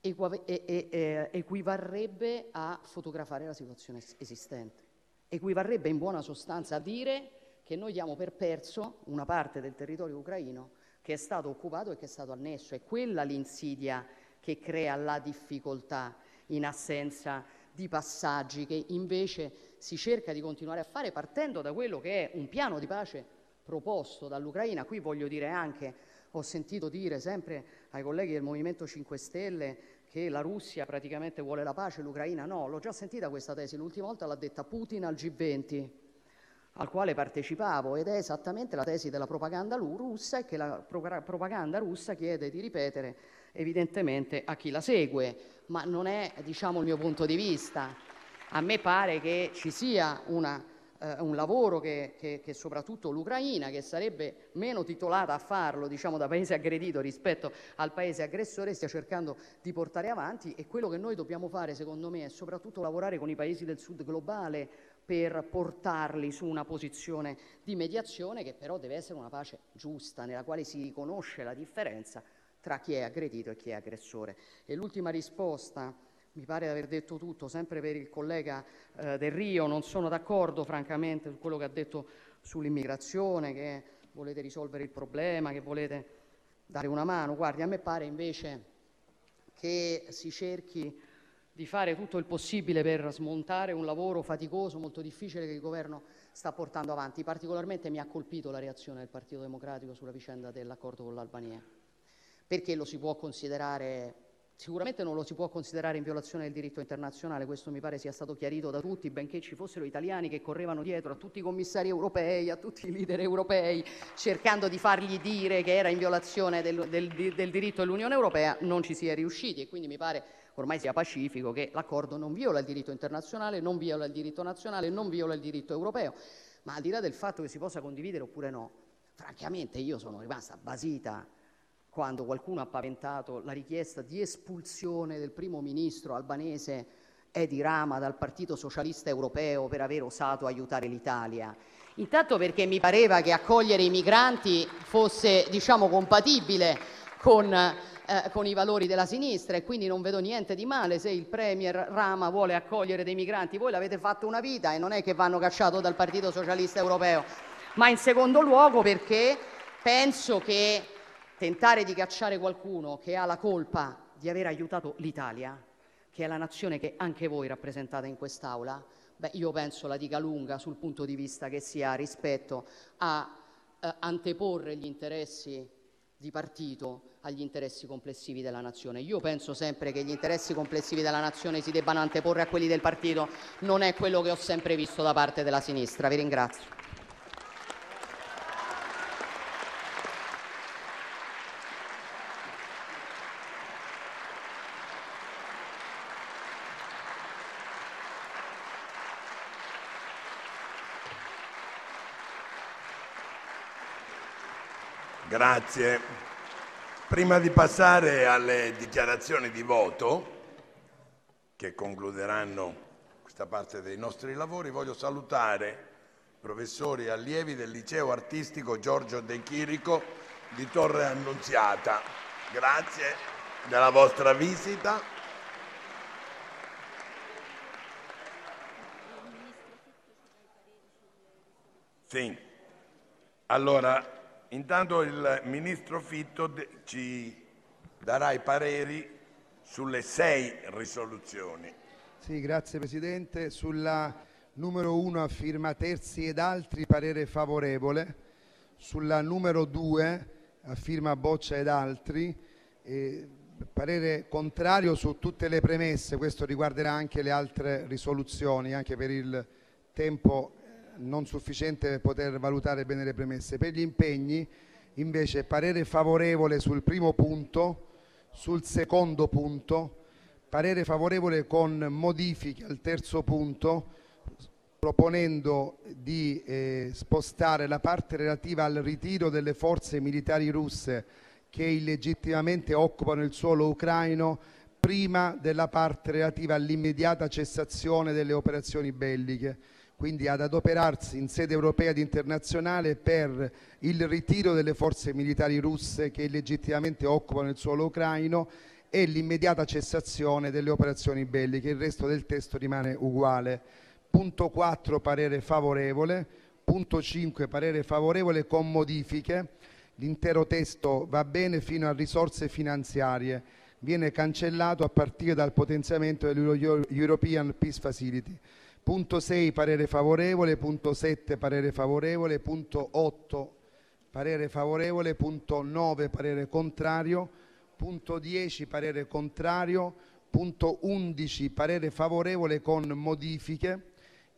equivarrebbe a fotografare la situazione esistente, equivarrebbe in buona sostanza a dire che noi diamo per perso una parte del territorio ucraino che è stato occupato e che è stato annesso. È quella l'insidia che crea la difficoltà in assenza di passaggi che invece si cerca di continuare a fare partendo da quello che è un piano di pace proposto dall'Ucraina. Qui voglio dire anche, ho sentito dire sempre ai colleghi del Movimento 5 Stelle che la Russia praticamente vuole la pace, l'Ucraina no. L'ho già sentita questa tesi, l'ultima volta l'ha detta Putin al G20 al quale partecipavo ed è esattamente la tesi della propaganda russa e che la propaganda russa chiede di ripetere evidentemente a chi la segue, ma non è diciamo, il mio punto di vista. A me pare che ci sia una, eh, un lavoro che, che, che, soprattutto l'Ucraina, che sarebbe meno titolata a farlo diciamo, da paese aggredito rispetto al paese aggressore, stia cercando di portare avanti e quello che noi dobbiamo fare secondo me è soprattutto lavorare con i paesi del sud globale per portarli su una posizione di mediazione che però deve essere una pace giusta, nella quale si riconosce la differenza tra chi è aggredito e chi è aggressore. E l'ultima risposta, mi pare di aver detto tutto, sempre per il collega eh, Del Rio, non sono d'accordo francamente su quello che ha detto sull'immigrazione, che volete risolvere il problema, che volete dare una mano. Guardi, a me pare invece che si cerchi di fare tutto il possibile per smontare un lavoro faticoso, molto difficile che il governo sta portando avanti. Particolarmente mi ha colpito la reazione del Partito Democratico sulla vicenda dell'accordo con l'Albania, perché lo si può considerare Sicuramente non lo si può considerare in violazione del diritto internazionale, questo mi pare sia stato chiarito da tutti, benché ci fossero italiani che correvano dietro a tutti i commissari europei, a tutti i leader europei, cercando di fargli dire che era in violazione del, del, del diritto dell'Unione Europea, non ci si è riusciti e quindi mi pare ormai sia pacifico che l'accordo non viola il diritto internazionale, non viola il diritto nazionale, non viola il diritto europeo. Ma al di là del fatto che si possa condividere oppure no, francamente io sono rimasta basita quando qualcuno ha paventato la richiesta di espulsione del primo ministro albanese Edi Rama dal Partito Socialista Europeo per aver osato aiutare l'Italia. Intanto perché mi pareva che accogliere i migranti fosse, diciamo, compatibile con eh, con i valori della sinistra e quindi non vedo niente di male se il Premier Rama vuole accogliere dei migranti. Voi l'avete fatto una vita e non è che vanno cacciato dal Partito Socialista Europeo. Ma in secondo luogo perché penso che tentare di cacciare qualcuno che ha la colpa di aver aiutato l'Italia, che è la nazione che anche voi rappresentate in quest'Aula, beh, io penso la dica lunga sul punto di vista che si ha rispetto a eh, anteporre gli interessi di partito agli interessi complessivi della nazione. Io penso sempre che gli interessi complessivi della nazione si debbano anteporre a quelli del partito, non è quello che ho sempre visto da parte della sinistra. Vi ringrazio. Grazie. Prima di passare alle dichiarazioni di voto, che concluderanno questa parte dei nostri lavori, voglio salutare professori allievi del liceo artistico Giorgio De Chirico di Torre Annunziata. Grazie della vostra visita. Sì. Allora, intanto il ministro Fitto ci darà i pareri sulle sei risoluzioni. Sì, grazie Presidente. Sulla numero 1 a firma Terzi ed altri parere favorevole. Sulla numero 2 a firma Boccia ed altri eh, parere contrario su tutte le premesse. Questo riguarderà anche le altre risoluzioni, anche per il tempo non sufficiente per poter valutare bene le premesse. Per gli impegni invece parere favorevole sul primo punto, sul secondo punto, parere favorevole con modifiche al terzo punto, proponendo di eh, spostare la parte relativa al ritiro delle forze militari russe che illegittimamente occupano il suolo ucraino prima della parte relativa all'immediata cessazione delle operazioni belliche quindi ad adoperarsi in sede europea ed internazionale per il ritiro delle forze militari russe che illegittimamente occupano il suolo ucraino e l'immediata cessazione delle operazioni belliche. Il resto del testo rimane uguale. Punto 4 parere favorevole. Punto 5 parere favorevole con modifiche. L'intero testo va bene fino a risorse finanziarie. Viene cancellato a partire dal potenziamento dell'European Peace Facility. Punto 6 parere favorevole, punto 7 parere favorevole, punto 8 parere favorevole, punto 9 parere contrario, punto 10 parere contrario, punto 11 parere favorevole con modifiche.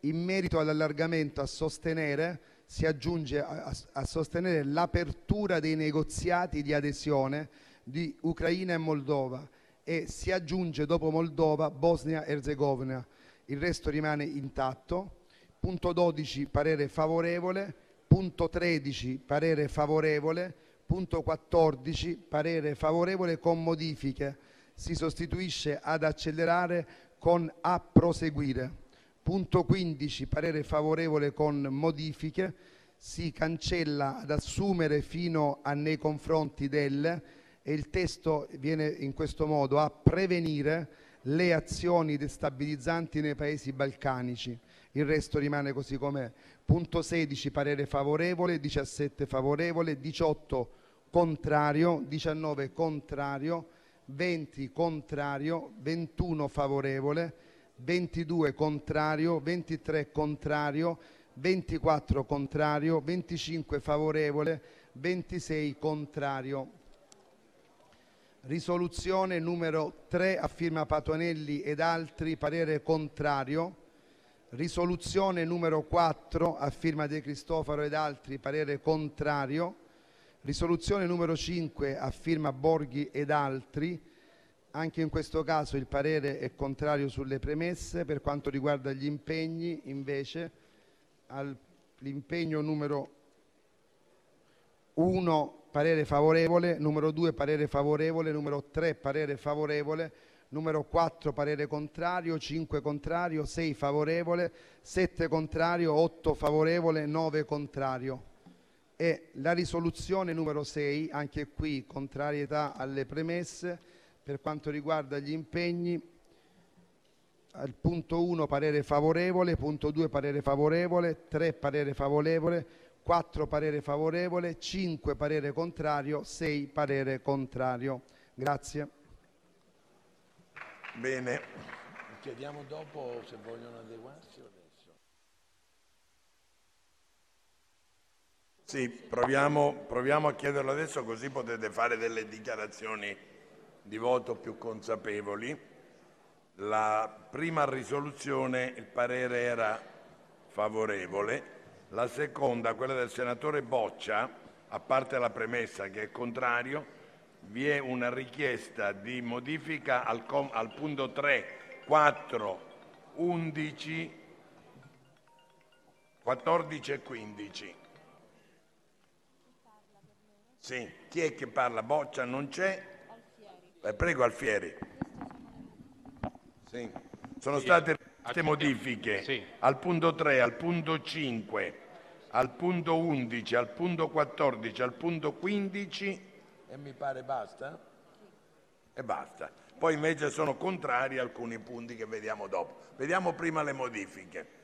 In merito all'allargamento a sostenere si aggiunge a, a sostenere l'apertura dei negoziati di adesione di Ucraina e Moldova e si aggiunge dopo Moldova Bosnia-Herzegovina il resto rimane intatto. Punto 12 parere favorevole, punto 13 parere favorevole, punto 14 parere favorevole con modifiche, si sostituisce ad accelerare con a proseguire. Punto 15 parere favorevole con modifiche, si cancella ad assumere fino a nei confronti del e il testo viene in questo modo a prevenire le azioni destabilizzanti nei paesi balcanici. Il resto rimane così com'è. Punto 16 parere favorevole, 17 favorevole, 18 contrario, 19 contrario, 20 contrario, 21 favorevole, 22 contrario, 23 contrario, 24 contrario, 25 favorevole, 26 contrario. Risoluzione numero 3 a firma Patuanelli ed altri, parere contrario. Risoluzione numero 4 a firma De Cristofaro ed altri, parere contrario. Risoluzione numero 5 a firma Borghi ed altri. Anche in questo caso il parere è contrario sulle premesse. Per quanto riguarda gli impegni, invece, all'impegno numero 1 parere favorevole, numero 2 parere favorevole, numero 3 parere favorevole, numero 4 parere contrario, 5 contrario, 6 favorevole, 7 contrario, 8 favorevole, 9 contrario. E la risoluzione numero 6, anche qui contrarietà alle premesse, per quanto riguarda gli impegni, al punto 1 parere favorevole, punto 2 parere favorevole, 3 parere favorevole, 4 parere favorevole, 5 parere contrario, 6 parere contrario. Grazie. Bene, chiediamo dopo se vogliono adeguarsi o adesso. Sì, proviamo, proviamo a chiederlo adesso così potete fare delle dichiarazioni di voto più consapevoli. La prima risoluzione il parere era favorevole, la seconda, quella del senatore Boccia, a parte la premessa che è contrario, vi è una richiesta di modifica al, com- al punto 3, 4, 11, 14 e 15. Sì, chi è che parla? Boccia non c'è? Eh, prego Alfieri. Sì. Sono state queste modifiche Sì. al punto 3, al punto 5, al punto 11, al punto 14, al punto 15 e mi pare basta? E basta. Poi invece sono contrari alcuni punti che vediamo dopo. Vediamo prima le modifiche.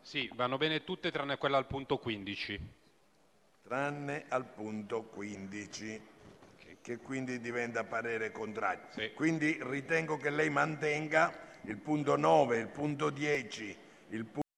Sì, vanno bene tutte tranne quella al punto 15. tranne al punto 15, che quindi diventa parere contrario. Sì. Quindi ritengo che lei mantenga il punto 9, il punto 10, il punto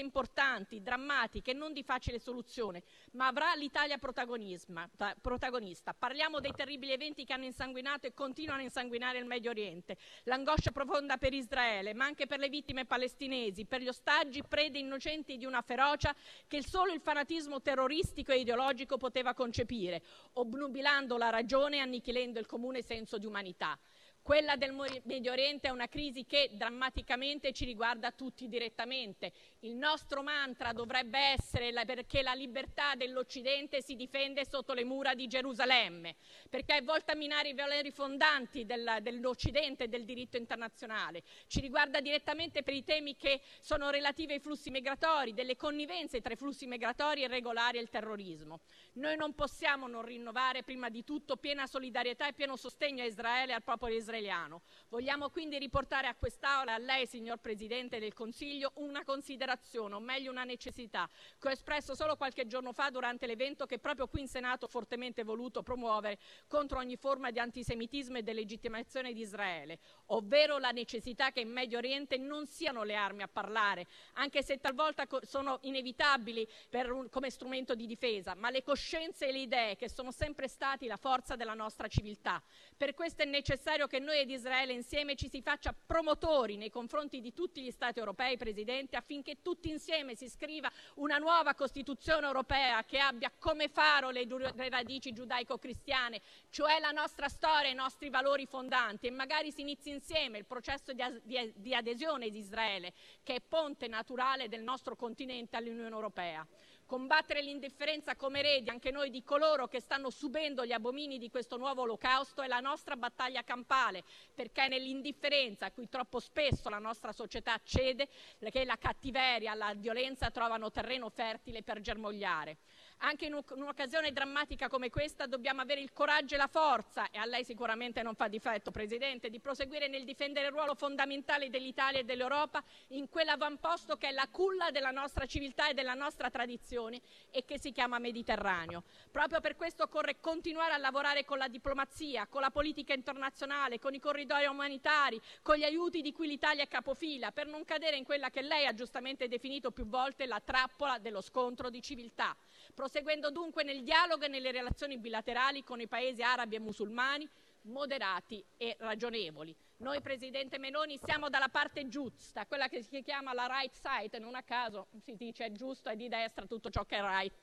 importanti, drammatiche e non di facile soluzione, ma avrà l'Italia protagonista. Parliamo dei terribili eventi che hanno insanguinato e continuano a insanguinare il Medio Oriente, l'angoscia profonda per Israele, ma anche per le vittime palestinesi, per gli ostaggi prede innocenti di una ferocia che solo il fanatismo terroristico e ideologico poteva concepire, obnubilando la ragione e annichilendo il comune senso di umanità. Quella del Medio Oriente è una crisi che drammaticamente ci riguarda tutti direttamente. Il nostro mantra dovrebbe essere perché la libertà dell'Occidente si difende sotto le mura di Gerusalemme, perché è volta a minare i valori fondanti della- dell'Occidente e del diritto internazionale. Ci riguarda direttamente per i temi che sono relativi ai flussi migratori, delle connivenze tra i flussi migratori irregolari e il terrorismo. Noi non possiamo non rinnovare prima di tutto piena solidarietà e pieno sostegno a Israele e al popolo israeliano. Vogliamo quindi riportare a quest'Aula a lei, signor Presidente del Consiglio, una considerazione, o meglio una necessità, che ho espresso solo qualche giorno fa durante l'evento che proprio qui in Senato ho fortemente voluto promuovere contro ogni forma di antisemitismo e delegittimazione di Israele, ovvero la necessità che in Medio Oriente non siano le armi a parlare, anche se talvolta sono inevitabili un- come strumento di difesa, ma le coscienze e le idee che sono sempre stati la forza della nostra civiltà. Per questo è necessario che noi ed Israele insieme ci si faccia promotori nei confronti di tutti gli Stati europei, Presidente, affinché tutti insieme si scriva una nuova Costituzione europea che abbia come faro le, le radici giudaico-cristiane, cioè la nostra storia e i nostri valori fondanti e magari si inizi insieme il processo di, di- di adesione di Israele, che è ponte naturale del nostro continente all'Unione Europea. Combattere l'indifferenza come eredi anche noi di coloro che stanno subendo gli abomini di questo nuovo olocausto è la nostra battaglia campale, perché è nell'indifferenza a cui troppo spesso la nostra società cede che la cattiveria, la violenza trovano terreno fertile per germogliare. Anche in un- in un'occasione drammatica come questa dobbiamo avere il coraggio e la forza, e a lei sicuramente non fa difetto, Presidente, di proseguire nel difendere il ruolo fondamentale dell'Italia e dell'Europa in quell'avamposto che è la culla della nostra civiltà e della nostra tradizione e che si chiama Mediterraneo. Proprio per questo occorre continuare a lavorare con la diplomazia, con la politica internazionale, con i corridoi umanitari, con gli aiuti di cui l'Italia è capofila, per non cadere in quella che lei ha giustamente definito più volte la trappola dello scontro di civiltà proseguendo dunque nel dialogo e nelle relazioni bilaterali con i paesi arabi e musulmani moderati e ragionevoli. Noi, Presidente Meloni, siamo dalla parte giusta, quella che si chiama la right side, non a caso si dice è giusto e di destra tutto ciò che è right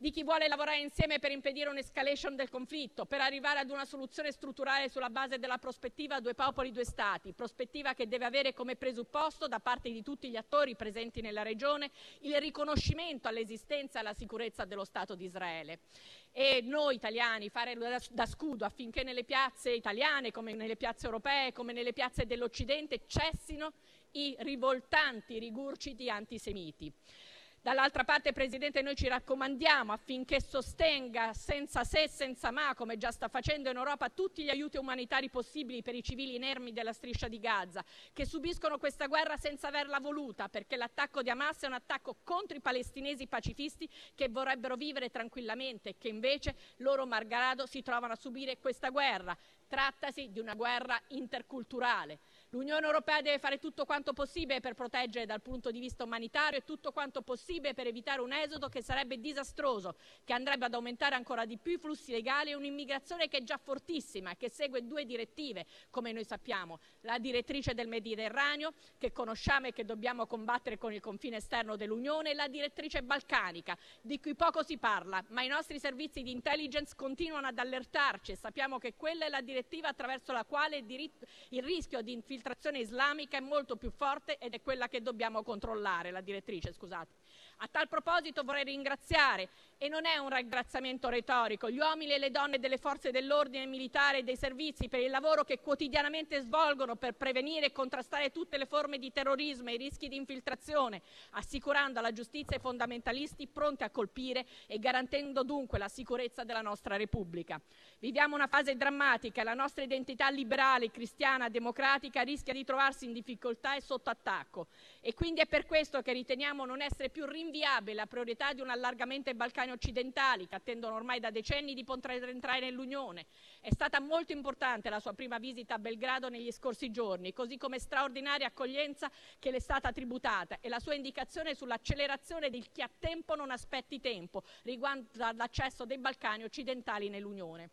di chi vuole lavorare insieme per impedire un'escalation del conflitto, per arrivare ad una soluzione strutturale sulla base della prospettiva due popoli, due stati, prospettiva che deve avere come presupposto da parte di tutti gli attori presenti nella regione il riconoscimento all'esistenza e alla sicurezza dello Stato di Israele. E noi italiani fare da, scudo affinché nelle piazze italiane, come nelle piazze europee, come nelle piazze dell'Occidente, cessino i rivoltanti rigurgiti antisemiti. Dall'altra parte, Presidente, noi ci raccomandiamo affinché sostenga senza se e senza ma, come già sta facendo in Europa, tutti gli aiuti umanitari possibili per i civili inermi della striscia di Gaza, che subiscono questa guerra senza averla voluta, perché l'attacco di Hamas è un attacco contro i palestinesi pacifisti che vorrebbero vivere tranquillamente e che invece loro, malgrado, si trovano a subire questa guerra. Trattasi di una guerra interculturale. L'Unione Europea deve fare tutto quanto possibile per proteggere dal punto di vista umanitario e tutto quanto possibile per evitare un esodo che sarebbe disastroso, che andrebbe ad aumentare ancora di più i flussi legali e un'immigrazione che è già fortissima e che segue due direttive, come noi sappiamo. La direttrice del Mediterraneo, che conosciamo e che dobbiamo combattere con il confine esterno dell'Unione, e la direttrice balcanica, di cui poco si parla, ma i nostri servizi di intelligence continuano ad allertarci e sappiamo che quella è la direttiva attraverso la quale il, diritto, il rischio di infiltrazione islamica è molto più forte ed è quella che dobbiamo controllare. A tal proposito vorrei ringraziare e non è un ringraziamento retorico, gli uomini e le donne delle forze dell'ordine militare e dei servizi per il lavoro che quotidianamente svolgono per prevenire e contrastare tutte le forme di terrorismo e i rischi di infiltrazione, assicurando alla giustizia i fondamentalisti pronti a colpire e garantendo dunque la sicurezza della nostra Repubblica. Viviamo una fase drammatica e la nostra identità liberale, cristiana, democratica rischia di trovarsi in difficoltà e sotto attacco. E quindi è per questo che riteniamo non essere più rinviabile la priorità di un allargamento ai Balcani occidentali che attendono ormai da decenni di poter entrare nell'Unione. È stata molto importante la sua prima visita a Belgrado negli scorsi giorni, così come straordinaria accoglienza che le è stata tributata e la sua indicazione sull'accelerazione di chi a tempo non aspetti tempo riguardo all'accesso dei Balcani occidentali nell'Unione.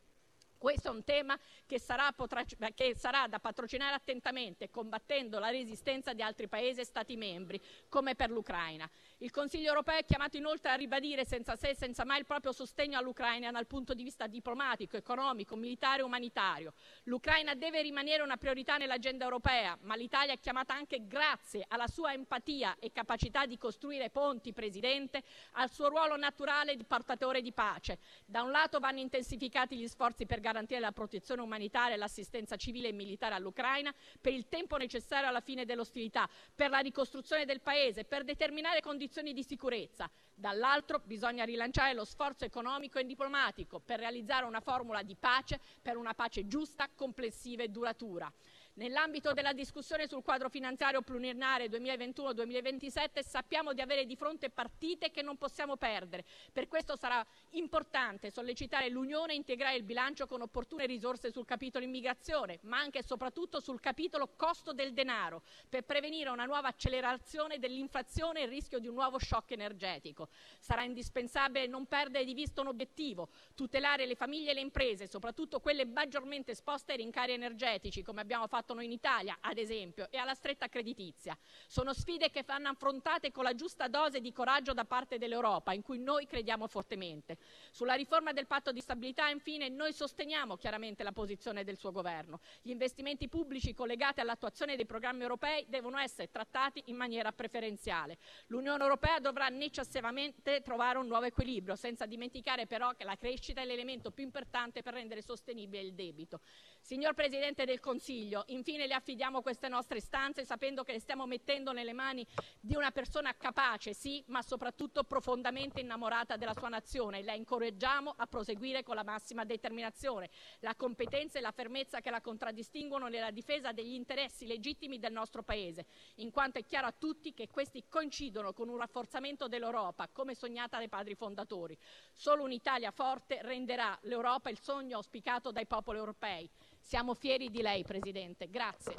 Questo è un tema che sarà, potrà, che sarà, da patrocinare attentamente, combattendo la resistenza di altri Paesi e Stati membri, come per l'Ucraina. Il Consiglio europeo è chiamato inoltre a ribadire senza se e senza mai il proprio sostegno all'Ucraina dal punto di vista diplomatico, economico, militare e umanitario. L'Ucraina deve rimanere una priorità nell'agenda europea, ma l'Italia è chiamata anche, grazie alla sua empatia e capacità di costruire ponti, Presidente, al suo ruolo naturale di portatore di pace. Da un lato vanno intensificati gli sforzi per garantire la protezione umanitaria e l'assistenza civile e militare all'Ucraina per il tempo necessario alla fine dell'ostilità, per la ricostruzione del Paese, per determinare condizioni condizioni di sicurezza. Dall'altro bisogna rilanciare lo sforzo economico e diplomatico per realizzare una formula di pace per una pace giusta, complessiva e duratura. Nell'ambito della discussione sul quadro finanziario pluriennale 2021-2027 sappiamo di avere di fronte partite che non possiamo perdere. Per questo sarà importante sollecitare l'Unione a integrare il bilancio con opportune risorse sul capitolo immigrazione, ma anche e soprattutto sul capitolo costo del denaro, per prevenire una nuova accelerazione dell'inflazione e il rischio di un nuovo shock energetico. Sarà indispensabile non perdere di vista un obiettivo, tutelare le famiglie e le imprese, soprattutto quelle maggiormente esposte ai rincari energetici, come abbiamo fatto fatto noi in Italia, ad esempio, e alla stretta creditizia. Sono sfide che vanno affrontate con la giusta dose di coraggio da parte dell'Europa, in cui noi crediamo fortemente. Sulla riforma del patto di stabilità, infine, noi sosteniamo chiaramente la posizione del suo governo. Gli investimenti pubblici collegati all'attuazione dei programmi europei devono essere trattati in maniera preferenziale. L'Unione Europea dovrà necessariamente trovare un nuovo equilibrio, senza dimenticare però che la crescita è l'elemento più importante per rendere sostenibile il debito. Signor Presidente del Consiglio, infine le affidiamo queste nostre istanze sapendo che le stiamo mettendo nelle mani di una persona capace, sì, ma soprattutto profondamente innamorata della sua nazione. La incoraggiamo a proseguire con la massima determinazione, la competenza e la fermezza che la contraddistinguono nella difesa degli interessi legittimi del nostro Paese, in quanto è chiaro a tutti che questi coincidono con un rafforzamento dell'Europa, come sognata dai padri fondatori. Solo un'Italia forte renderà l'Europa il sogno auspicato dai popoli europei. Siamo fieri di lei, Presidente. Grazie.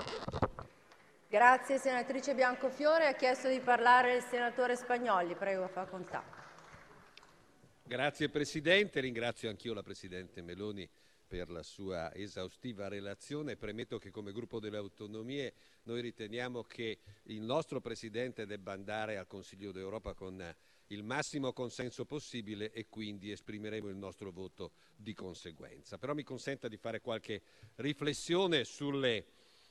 Grazie senatrice Biancofiore. Ha chiesto di parlare il senatore Spagnoli. Prego, facoltà. Grazie Presidente, ringrazio anch'io la Presidente Meloni per la sua esaustiva relazione. Premetto che come gruppo delle autonomie noi riteniamo che il nostro Presidente debba andare al Consiglio d'Europa con il massimo consenso possibile e quindi esprimeremo il nostro voto di conseguenza. Però mi consenta di fare qualche riflessione sulle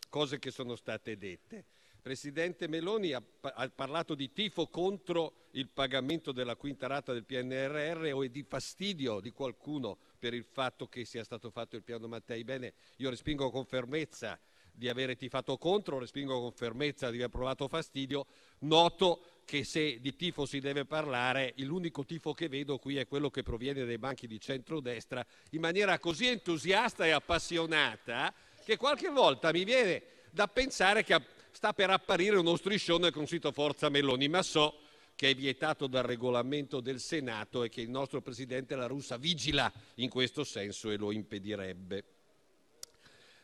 cose che sono state dette. Presidente Meloni ha, parlato di tifo contro il pagamento della quinta rata del PNRR o di fastidio di qualcuno per il fatto che sia stato fatto il piano Mattei. Bene, io respingo con fermezza di avere tifato contro, respingo con fermezza di aver provato fastidio, noto che se di tifo si deve parlare, l'unico tifo che vedo qui è quello che proviene dai banchi di centrodestra in maniera così entusiasta e appassionata che qualche volta mi viene da pensare che sta per apparire uno striscione con sito Forza Meloni, ma so che è vietato dal regolamento del Senato e che il nostro Presidente La Russa vigila in questo senso e lo impedirebbe.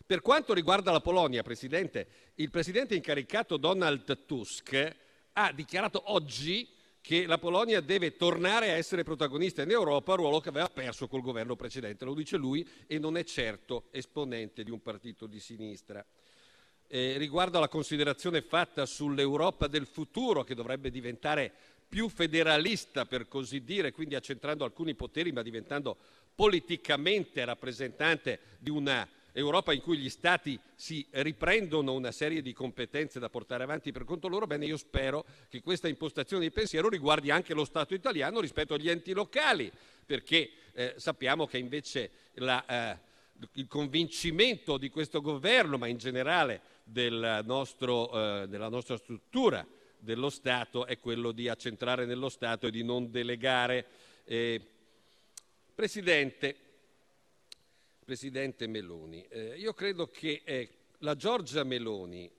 Per quanto riguarda la Polonia, Presidente, il Presidente incaricato Donald Tusk ha dichiarato oggi che la Polonia deve tornare a essere protagonista in Europa, ruolo che aveva perso col governo precedente. Lo dice lui e non è certo esponente di un partito di sinistra. Eh, riguardo alla considerazione fatta sull'Europa del futuro, che dovrebbe diventare più federalista, per così dire, quindi accentrando alcuni poteri, ma diventando politicamente rappresentante di una Europa in cui gli stati si riprendono una serie di competenze da portare avanti per conto loro, bene, io spero che questa impostazione di pensiero riguardi anche lo Stato italiano rispetto agli enti locali, perché eh, sappiamo che invece la, eh, il convincimento di questo governo, ma in generale del nostro, eh, della nostra struttura dello Stato, è quello di accentrare nello Stato e di non delegare. Eh, Presidente, Presidente Meloni, eh, io credo che eh, la Giorgia Meloni,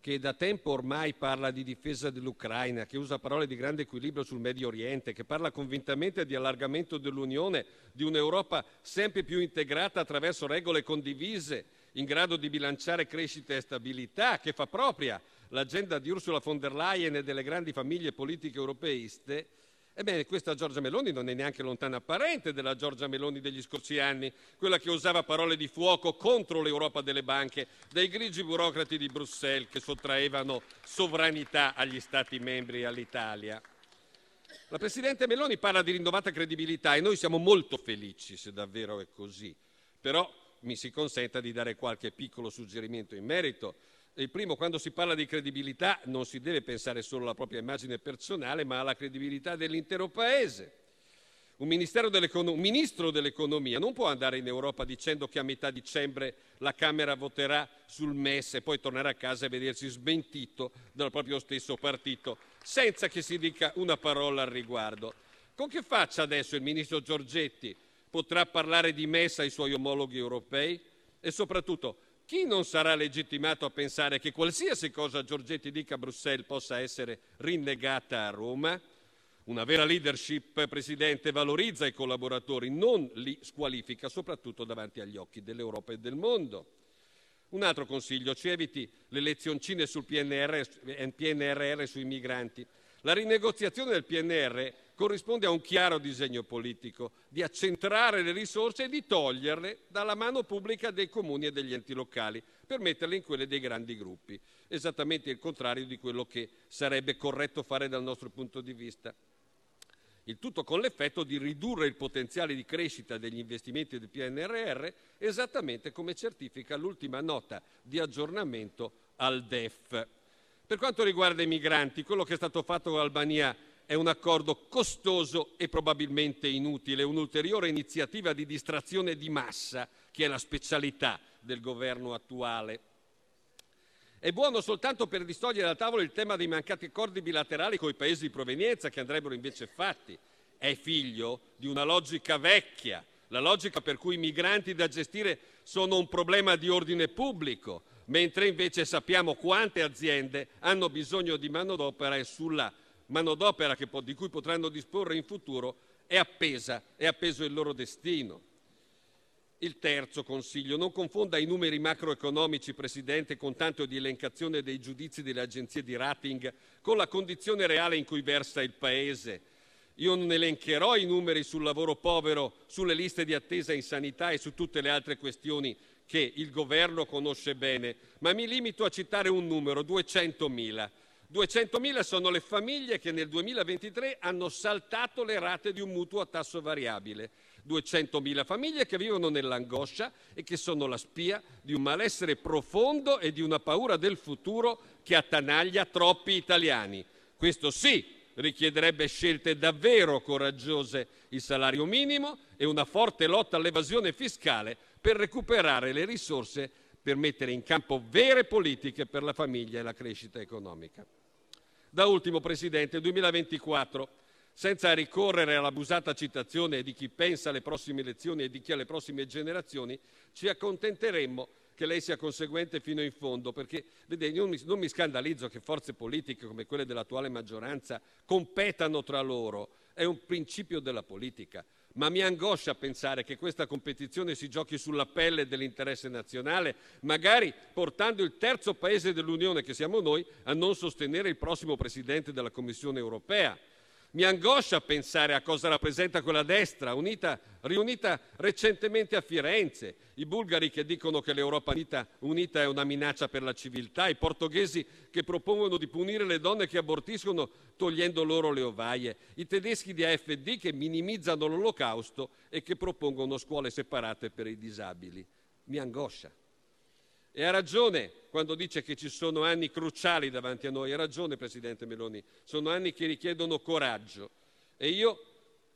che da tempo ormai parla di difesa dell'Ucraina, che usa parole di grande equilibrio sul Medio Oriente, che parla convintamente di allargamento dell'Unione, di un'Europa sempre più integrata attraverso regole condivise, in grado di bilanciare crescita e stabilità, che fa propria l'agenda di Ursula von der Leyen e delle grandi famiglie politiche europeiste, Ebbene, questa Giorgia Meloni non è neanche lontana parente della Giorgia Meloni degli scorsi anni, quella che usava parole di fuoco contro l'Europa delle banche, dei grigi burocrati di Bruxelles che sottraevano sovranità agli Stati membri e all'Italia. La Presidente Meloni parla di rinnovata credibilità e noi siamo molto felici se davvero è così. Però mi si consenta di dare qualche piccolo suggerimento in merito. Il primo, quando si parla di credibilità non si deve pensare solo alla propria immagine personale, ma alla credibilità dell'intero Paese. Un, un, ministro dell'economia non può andare in Europa dicendo che a metà dicembre la Camera voterà sul MES e poi tornare a casa e vedersi smentito dal proprio stesso partito, senza che si dica una parola al riguardo. Con che faccia adesso il ministro Giorgetti potrà parlare di MES ai suoi omologhi europei? E soprattutto, chi non sarà legittimato a pensare che qualsiasi cosa Giorgetti dica a Bruxelles possa essere rinnegata a Roma? Una vera leadership, Presidente, valorizza i collaboratori, non li squalifica, soprattutto davanti agli occhi dell'Europa e del mondo. Un altro consiglio, ci eviti le lezioncine sul PNR, PNRR sui migranti. La rinegoziazione del PNR corrisponde a un chiaro disegno politico di accentrare le risorse e di toglierle dalla mano pubblica dei comuni e degli enti locali per metterle in quelle dei grandi gruppi, esattamente il contrario di quello che sarebbe corretto fare dal nostro punto di vista. Il tutto con l'effetto di ridurre il potenziale di crescita degli investimenti del PNRR, esattamente come certifica l'ultima nota di aggiornamento al DEF. Per quanto riguarda i migranti, quello che è stato fatto con l'Albania è un accordo costoso e probabilmente inutile, un'ulteriore iniziativa di distrazione di massa che è la specialità del governo attuale. È buono soltanto per distogliere dal tavolo il tema dei mancati accordi bilaterali con i paesi di provenienza che andrebbero invece fatti. È figlio di una logica vecchia, la logica per cui i migranti da gestire sono un problema di ordine pubblico, mentre invece sappiamo quante aziende hanno bisogno di manodopera e sulla manodopera di cui potranno disporre in futuro è appesa, è appeso il loro destino. Il terzo consiglio, non confonda i numeri macroeconomici, Presidente, con tanto di elencazione dei giudizi delle agenzie di rating con la condizione reale in cui versa il Paese. Io non elencherò i numeri sul lavoro povero, sulle liste di attesa in sanità e su tutte le altre questioni che il governo conosce bene, ma mi limito a citare un numero, 200.000. 200.000 sono le famiglie che nel 2023 hanno saltato le rate di un mutuo a tasso variabile. 200.000 famiglie che vivono nell'angoscia e che sono la spia di un malessere profondo e di una paura del futuro che attanaglia troppi italiani. Questo sì richiederebbe scelte davvero coraggiose, il salario minimo e una forte lotta all'evasione fiscale per recuperare le risorse per mettere in campo vere politiche per la famiglia e la crescita economica. Da ultimo, Presidente, 2024, senza ricorrere all'abusata citazione di chi pensa alle prossime elezioni e di chi alle prossime generazioni, ci accontenteremmo che lei sia conseguente fino in fondo, perché vede, io non mi scandalizzo che forze politiche come quelle dell'attuale maggioranza competano tra loro, è un principio della politica ma mi angoscia pensare che questa competizione si giochi sulla pelle dell'interesse nazionale, magari portando il terzo paese dell'Unione, che siamo noi, a non sostenere il prossimo Presidente della Commissione europea. Mi angoscia pensare a cosa rappresenta quella destra unita, riunita recentemente a Firenze, i bulgari che dicono che l'Europa unita, unita, è una minaccia per la civiltà, i portoghesi che propongono di punire le donne che abortiscono togliendo loro le ovaie, i tedeschi di AFD che minimizzano l'olocausto e che propongono scuole separate per i disabili. mi angoscia. E ha ragione quando dice che ci sono anni cruciali davanti a noi, ha ragione Presidente Meloni, sono anni che richiedono coraggio e io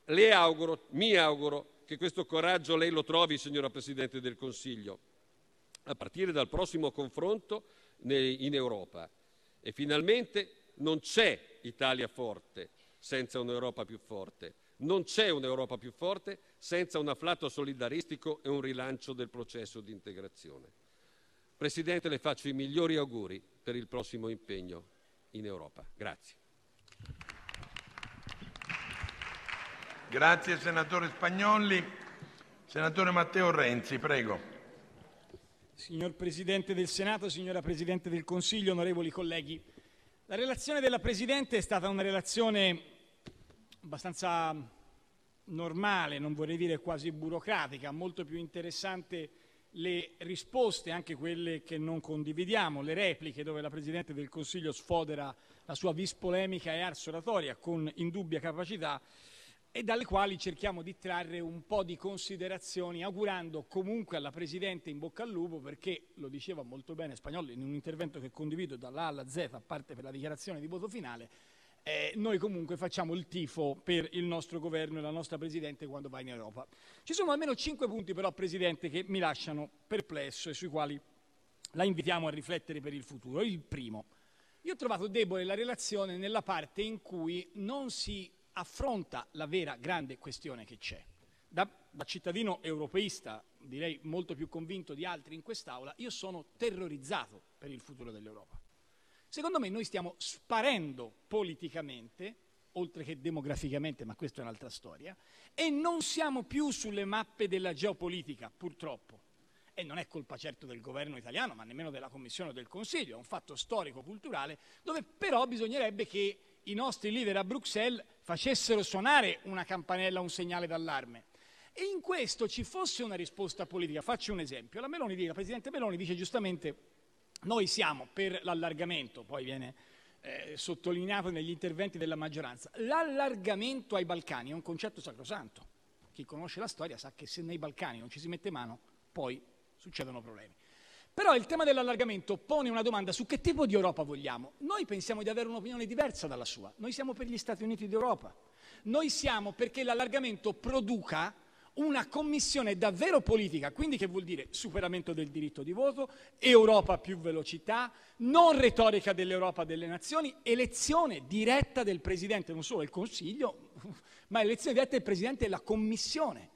le auguro, mi auguro che questo coraggio lei lo trovi, signora Presidente del Consiglio, a partire dal prossimo confronto in Europa. E finalmente non c'è Italia forte senza un'Europa più forte. Non c'è un'Europa più forte senza un afflato solidaristico e un rilancio del processo di integrazione. Presidente, le faccio i migliori auguri per il prossimo impegno in Europa. Grazie. Grazie senatore Spagnolli. Senatore Matteo Renzi, prego. Signor Presidente del Senato, signora Presidente del Consiglio, onorevoli colleghi, la relazione della Presidente è stata una relazione abbastanza normale, non vorrei dire quasi burocratica, molto più interessante le risposte, anche quelle che non condividiamo, le repliche dove la Presidente del Consiglio sfodera la sua vis polemica e ars oratoria con indubbia capacità e dalle quali cerchiamo di trarre un po' di considerazioni, augurando comunque alla Presidente in bocca al lupo, perché lo diceva molto bene Spagnolo in un intervento che condivido dalla alla Z, a parte per la dichiarazione di voto finale, eh, noi comunque facciamo il tifo per il nostro governo e la nostra Presidente quando va in Europa. Ci sono almeno cinque punti però, Presidente, che mi lasciano perplesso e sui quali la invitiamo a riflettere per il futuro. Il primo, io ho trovato debole la relazione nella parte in cui non si affronta la vera grande questione che c'è. Da, da, cittadino europeista, direi molto più convinto di altri in quest'Aula, io sono terrorizzato per il futuro dell'Europa. Secondo me noi stiamo sparendo politicamente, oltre che demograficamente, ma questa è un'altra storia, e non siamo più sulle mappe della geopolitica, purtroppo. E non è colpa certo del governo italiano, ma nemmeno della Commissione o del Consiglio, è un fatto storico-culturale, dove però bisognerebbe che i nostri leader a Bruxelles facessero suonare una campanella, un segnale d'allarme. E in questo ci fosse una risposta politica. Faccio un esempio. La, Meloni, la Presidente Meloni dice giustamente noi siamo per l'allargamento, poi viene eh, sottolineato negli interventi della maggioranza. L'allargamento ai Balcani è un concetto sacrosanto. Chi conosce la storia sa che se nei Balcani non ci si mette mano, poi succedono problemi. Però il tema dell'allargamento pone una domanda su che tipo di Europa vogliamo. Noi pensiamo di avere un'opinione diversa dalla sua. Noi siamo per gli Stati Uniti d'Europa. Noi siamo perché l'allargamento produca una commissione davvero politica, quindi che vuol dire superamento del diritto di voto, Europa più velocità, non retorica dell'Europa delle nazioni, elezione diretta del Presidente, non solo del Consiglio, ma elezione diretta del Presidente della Commissione.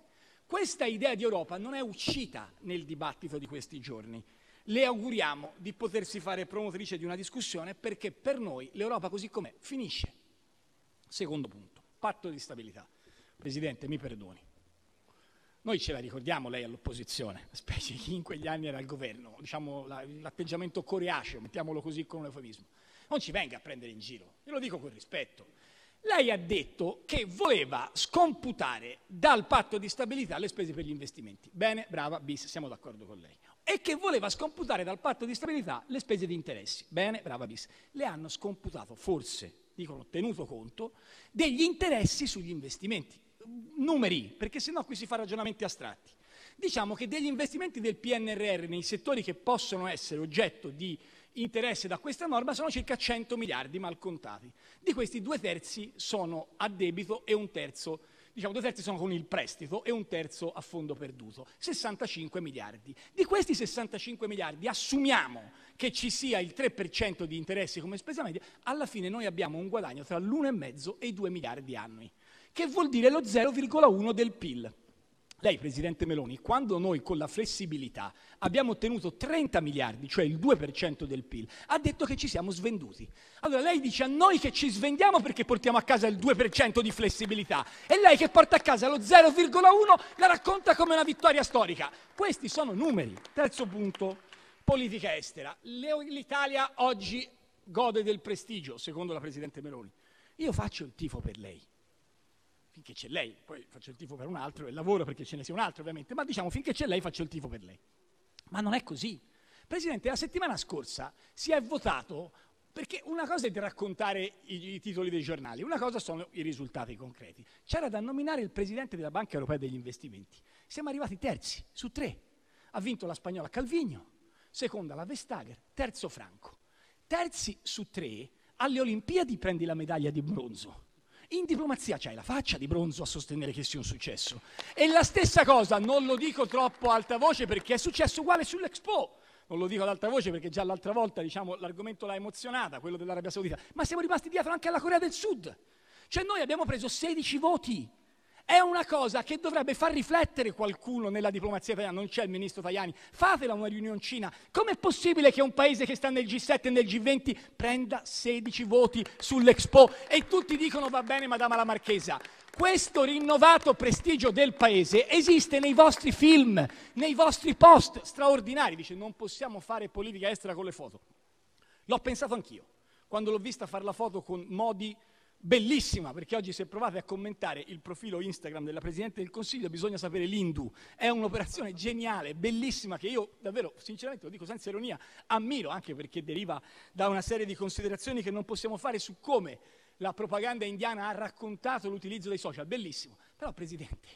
Questa idea di Europa non è uscita nel dibattito di questi giorni. Le auguriamo di potersi fare promotrice di una discussione perché per noi l'Europa così com'è finisce. Secondo punto, patto di stabilità. Presidente, mi perdoni. Noi ce la ricordiamo lei all'opposizione, specie chi in quegli anni era al governo, diciamo l'atteggiamento coreaceo, mettiamolo così con un eufemismo. Non ci venga a prendere in giro, io lo dico con rispetto. Lei ha detto che voleva scomputare dal patto di stabilità le spese per gli investimenti. Bene, brava, bis, siamo d'accordo con lei e che voleva scomputare dal patto di stabilità le spese di interessi. Bene, brava bis. Le hanno scomputato, forse, dicono tenuto conto, degli interessi sugli investimenti. Numeri, perché sennò qui si fa ragionamenti astratti. Diciamo che degli investimenti del PNRR nei settori che possono essere oggetto di interesse da questa norma sono circa 100 miliardi mal contati. Di questi due terzi sono a debito e un terzo diciamo due terzi sono con il prestito e un terzo a fondo perduto, 65 miliardi. Di questi 65 miliardi assumiamo che ci sia il 3% di interessi come spesa media, alla fine noi abbiamo un guadagno tra l'1,5 e i 2 miliardi annui, che vuol dire lo 0,1 del PIL. Lei, Presidente Meloni, quando noi con la flessibilità abbiamo ottenuto 30 miliardi, cioè il 2% del PIL, ha detto che ci siamo svenduti. Allora lei dice a noi che ci svendiamo perché portiamo a casa il 2% di flessibilità e lei che porta a casa lo 0,1 la racconta come una vittoria storica. Questi sono numeri. Terzo punto, politica estera. L'Italia oggi gode del prestigio, secondo la Presidente Meloni. Io faccio il tifo per lei finché c'è lei, poi faccio il tifo per un altro e lavoro perché ce ne sia un altro ovviamente, ma diciamo finché c'è lei faccio il tifo per lei. Ma non è così. Presidente, la settimana scorsa si è votato perché una cosa è di raccontare i, i, titoli dei giornali, una cosa sono i risultati concreti. C'era da nominare il presidente della Banca Europea degli Investimenti. Siamo arrivati terzi su tre. Ha vinto la spagnola Calvigno, seconda la Vestager, terzo Franco. Terzi su tre, alle Olimpiadi prendi la medaglia di bronzo. In diplomazia c'hai la faccia di bronzo a sostenere che sia un successo. E la stessa cosa, non lo dico troppo alta voce perché è successo uguale sull'Expo. Non lo dico ad alta voce perché già l'altra volta diciamo, l'argomento l'ha emozionata, quello dell'Arabia Saudita, ma siamo rimasti dietro anche alla Corea del Sud. Cioè noi abbiamo preso 16 voti. È una cosa che dovrebbe far riflettere qualcuno nella diplomazia italiana, non c'è il ministro Tajani, fatela una riunioncina. Com'è possibile che un paese che sta nel G7 e nel G20 prenda 16 voti sull'Expo e tutti dicono va bene Madama la Marchesa? Questo rinnovato prestigio del paese esiste nei vostri film, nei vostri post straordinari. Dice non possiamo fare politica estera con le foto. L'ho pensato anch'io, quando l'ho vista fare la foto con Modi bellissima, perché oggi se provate a commentare il profilo Instagram della Presidente del Consiglio bisogna sapere l'Indu. È un'operazione geniale, bellissima, che io davvero, sinceramente, lo dico senza ironia, ammiro, anche perché deriva da una serie di considerazioni che non possiamo fare su come la propaganda indiana ha raccontato l'utilizzo dei social. Bellissimo. Però, Presidente,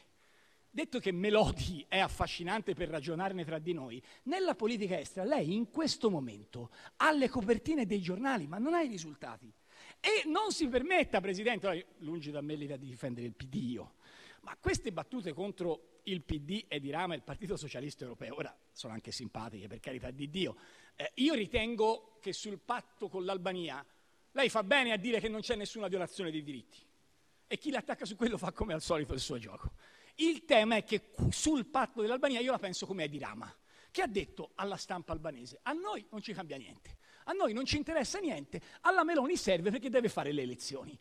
detto che Melodi è affascinante per ragionarne tra di noi, nella politica estera lei in questo momento ha le copertine dei giornali, ma non ha i risultati. E non si permetta, Presidente, lungi da me l'idea di difendere il PD io, ma queste battute contro il PD e di Rama il Partito Socialista Europeo, ora sono anche simpatiche per carità di Dio, eh, io ritengo che sul patto con l'Albania lei fa bene a dire che non c'è nessuna violazione dei diritti e chi l'attacca su quello fa come al solito il suo gioco. Il tema è che sul patto dell'Albania io la penso come è di Rama, che ha detto alla stampa albanese, a noi non ci cambia niente. A noi non ci interessa niente, alla Meloni serve perché deve fare le elezioni.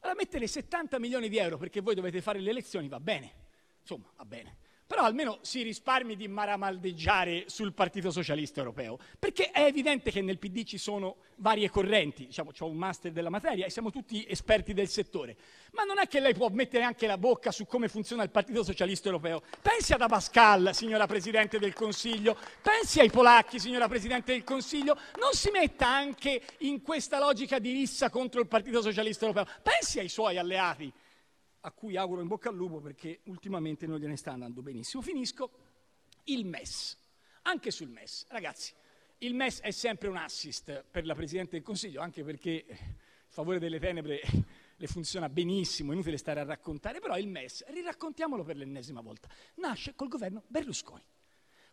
Allora mettere 70 milioni di euro perché voi dovete fare le elezioni va bene, insomma va bene però almeno si risparmi di maramaldeggiare sul Partito Socialista Europeo, perché è evidente che nel PD ci sono varie correnti, diciamo, ho un master della materia e siamo tutti esperti del settore, ma non è che lei può mettere anche la bocca su come funziona il Partito Socialista Europeo. Pensi ad Abascal, signora Presidente del Consiglio, pensi ai polacchi, signora Presidente del Consiglio, non si metta anche in questa logica di rissa contro il Partito Socialista Europeo, pensi ai suoi alleati a cui auguro in bocca al lupo perché ultimamente non gliene sta andando benissimo. Finisco. Il MES. Anche sul MES. Ragazzi, il MES è sempre un assist per la Presidente del Consiglio, anche perché il favore delle tenebre le funziona benissimo, è inutile stare a raccontare, però il MES, riraccontiamolo per l'ennesima volta, nasce col governo Berlusconi.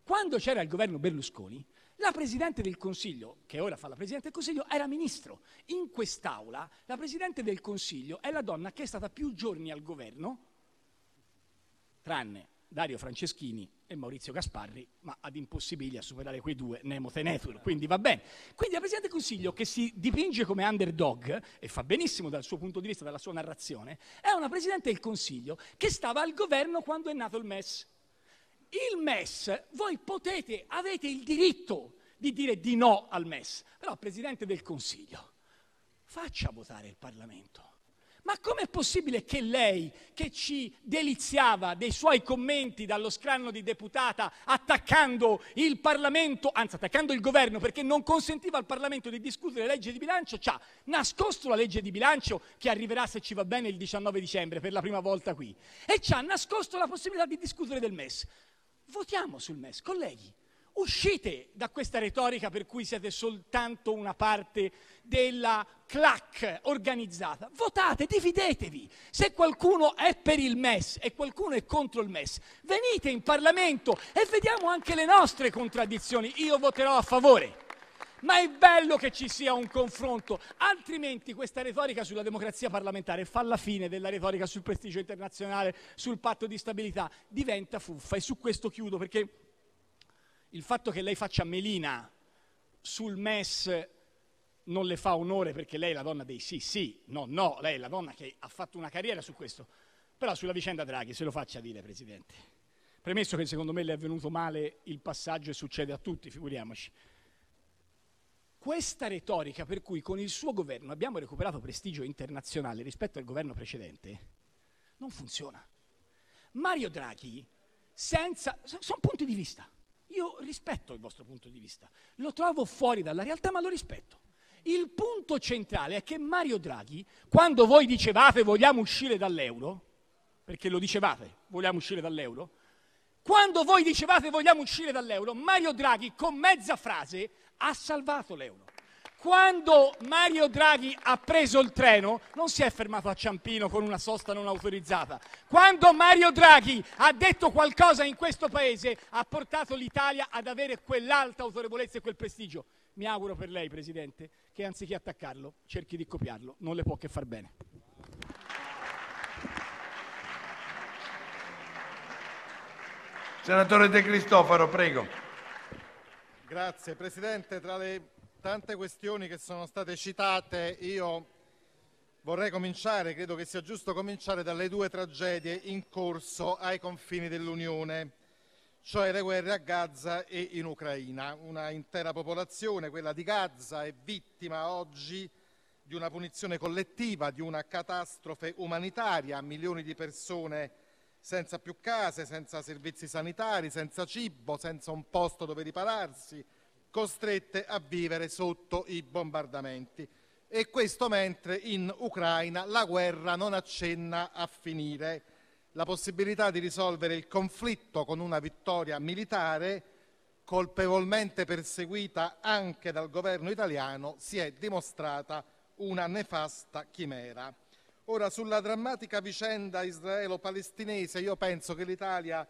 Quando c'era il governo Berlusconi, la Presidente del Consiglio, che ora fa la Presidente del Consiglio, era ministro. In quest'Aula la Presidente del Consiglio è la donna che è stata più giorni al governo, tranne Dario Franceschini e Maurizio Gasparri, ma ad impossibili a superare quei due Nemo Tenetur, quindi va bene. Quindi la Presidente del Consiglio, che si dipinge come underdog, e fa benissimo dal suo punto di vista, dalla sua narrazione, è una Presidente del Consiglio che stava al governo quando è nato il MES. Il MES, voi potete, avete il diritto di dire di no al MES, però Presidente del Consiglio, faccia votare il Parlamento. Ma com'è possibile che lei, che ci deliziava dei suoi commenti dallo scranno di deputata attaccando il Parlamento, anzi attaccando il governo perché non consentiva al Parlamento di discutere legge di bilancio, ci ha nascosto la legge di bilancio che arriverà se ci va bene il 19 dicembre per la prima volta qui e ci ha nascosto la possibilità di discutere del MES. Votiamo sul MES, colleghi. Uscite da questa retorica per cui siete soltanto una parte della clac organizzata. Votate, dividetevi. Se qualcuno è per il MES e qualcuno è contro il MES, venite in Parlamento e vediamo anche le nostre contraddizioni. Io voterò a favore. Ma è bello che ci sia un confronto, altrimenti questa retorica sulla democrazia parlamentare fa la fine della retorica sul prestigio internazionale, sul patto di stabilità, diventa fuffa. E su questo chiudo perché il fatto che lei faccia melina sul MES non le fa onore perché lei è la donna dei sì, sì, no, no, lei è la donna che ha fatto una carriera su questo. Però sulla vicenda Draghi se lo faccia dire, Presidente. Premesso che secondo me le è venuto male il passaggio e succede a tutti, figuriamoci questa retorica per cui con il suo governo abbiamo recuperato prestigio internazionale rispetto al governo precedente non funziona. Mario Draghi, senza... sono punti di vista. Io rispetto il vostro punto di vista, lo trovo fuori dalla realtà, ma lo rispetto. Il punto centrale è che Mario Draghi, quando voi dicevate vogliamo uscire dall'euro, perché lo dicevate, vogliamo uscire dall'euro, Quando voi dicevate vogliamo uscire dall'euro, Mario Draghi con mezza frase ha salvato l'euro. Quando Mario Draghi ha preso il treno non si è fermato a Ciampino con una sosta non autorizzata. Quando Mario Draghi ha detto qualcosa in questo Paese ha portato l'Italia ad avere quell'alta autorevolezza e quel prestigio. Mi auguro per lei, Presidente, che anziché attaccarlo cerchi di copiarlo. Non le può che far bene. Senatore De Cristofaro, prego. Grazie Presidente. Tra le tante questioni che sono state citate, io vorrei cominciare, credo che sia giusto cominciare dalle due tragedie in corso ai confini dell'Unione, cioè le guerre a Gaza e in Ucraina. Una intera popolazione, quella di Gaza, è vittima oggi di una punizione collettiva, di una catastrofe umanitaria, milioni di persone senza più case, senza servizi sanitari, senza cibo, senza un posto dove ripararsi, costrette a vivere sotto i bombardamenti. E questo mentre in Ucraina la guerra non accenna a finire. La possibilità di risolvere il conflitto con una vittoria militare, colpevolmente perseguita anche dal governo italiano, si è dimostrata una nefasta chimera. Ora, sulla drammatica vicenda israelo-palestinese, io penso che l'Italia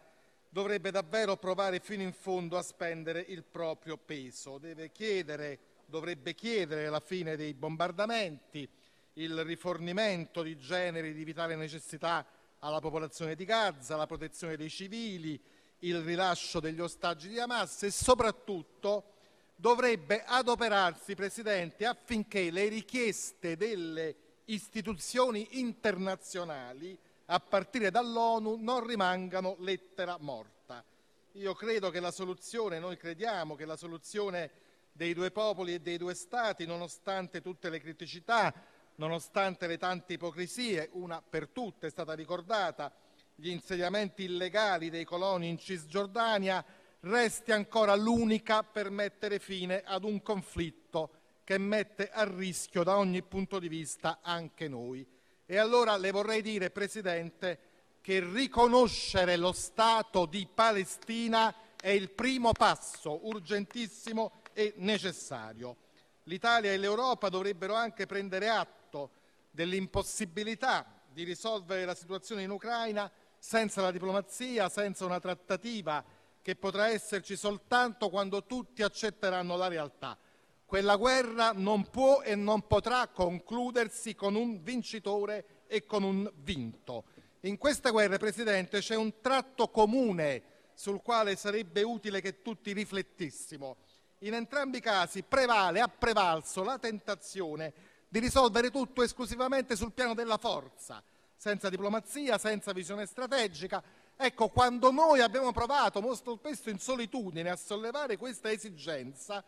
dovrebbe davvero provare fino in fondo a spendere il proprio peso. Chiedere, dovrebbe chiedere la fine dei bombardamenti, il rifornimento di generi di vitale necessità alla popolazione di Gaza, la protezione dei civili, il rilascio degli ostaggi di Hamas e soprattutto dovrebbe adoperarsi, Presidente, affinché le richieste delle istituzioni internazionali, a partire dall'ONU, non rimangano lettera morta. Io credo che la soluzione, noi crediamo che la soluzione dei due popoli e dei due Stati, nonostante tutte le criticità, nonostante le tante ipocrisie, una per tutte è stata ricordata, gli insediamenti illegali dei coloni in Cisgiordania, resti ancora l'unica per mettere fine ad un conflitto che mette a rischio da ogni punto di vista anche noi. E allora le vorrei dire, Presidente, che riconoscere lo Stato di Palestina è il primo passo urgentissimo e necessario. L'Italia e l'Europa dovrebbero anche prendere atto dell'impossibilità di risolvere la situazione in Ucraina senza la diplomazia, senza una trattativa che potrà esserci soltanto quando tutti accetteranno la realtà. Quella guerra non può e non potrà concludersi con un vincitore e con un vinto. In queste guerre, Presidente, c'è un tratto comune sul quale sarebbe utile che tutti riflettessimo. In entrambi i casi prevale, ha prevalso la tentazione di risolvere tutto esclusivamente sul piano della forza, senza diplomazia, senza visione strategica. Ecco, quando noi abbiamo provato molto spesso in solitudine a sollevare questa esigenza,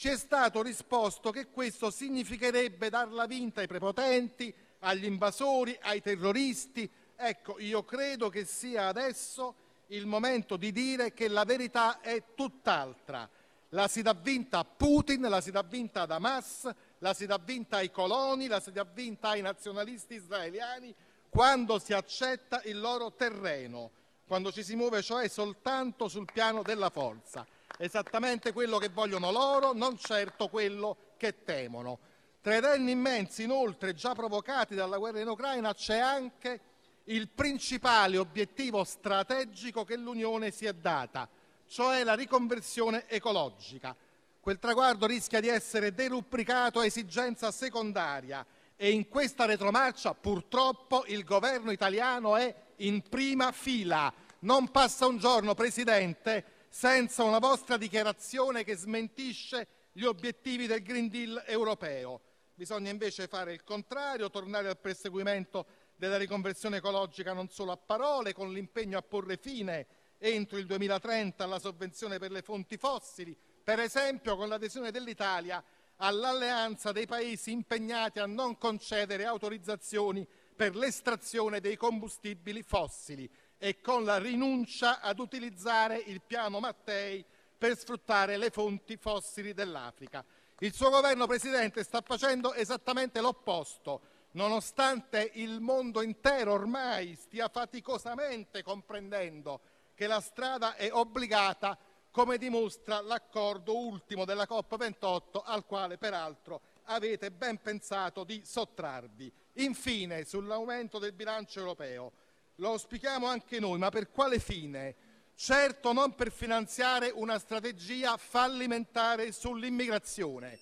ci è stato risposto che questo significherebbe darla vinta ai prepotenti, agli invasori, ai terroristi. Ecco, io credo che sia adesso il momento di dire che la verità è tutt'altra. La si dà vinta a Putin, la si dà vinta ad Hamas, la si dà vinta ai coloni, la si dà vinta ai nazionalisti israeliani quando si accetta il loro terreno, quando ci si muove cioè soltanto sul piano della forza esattamente quello che vogliono loro, non certo quello che temono. Tra i danni immensi, inoltre, già provocati dalla guerra in Ucraina, c'è anche il principale obiettivo strategico che l'Unione si è data, cioè la riconversione ecologica. Quel traguardo rischia di essere derubricato a esigenza secondaria e in questa retromarcia purtroppo il governo italiano è in prima fila. Non passa un giorno, Presidente, senza una vostra dichiarazione che smentisce gli obiettivi del Green Deal europeo. Bisogna invece fare il contrario, tornare al perseguimento della riconversione ecologica non solo a parole, con l'impegno a porre fine entro il 2030 alla sovvenzione per le fonti fossili, per esempio con l'adesione dell'Italia all'alleanza dei paesi impegnati a non concedere autorizzazioni per l'estrazione dei combustibili fossili e con la rinuncia ad utilizzare il piano Mattei per sfruttare le fonti fossili dell'Africa. Il suo governo, Presidente, sta facendo esattamente l'opposto, nonostante il mondo intero ormai stia faticosamente comprendendo che la strada è obbligata, come dimostra l'accordo ultimo della COP28, al quale peraltro avete ben pensato di sottrarvi. Infine, sull'aumento del bilancio europeo, lo auspichiamo anche noi, ma per quale fine? Certo non per finanziare una strategia fallimentare sull'immigrazione.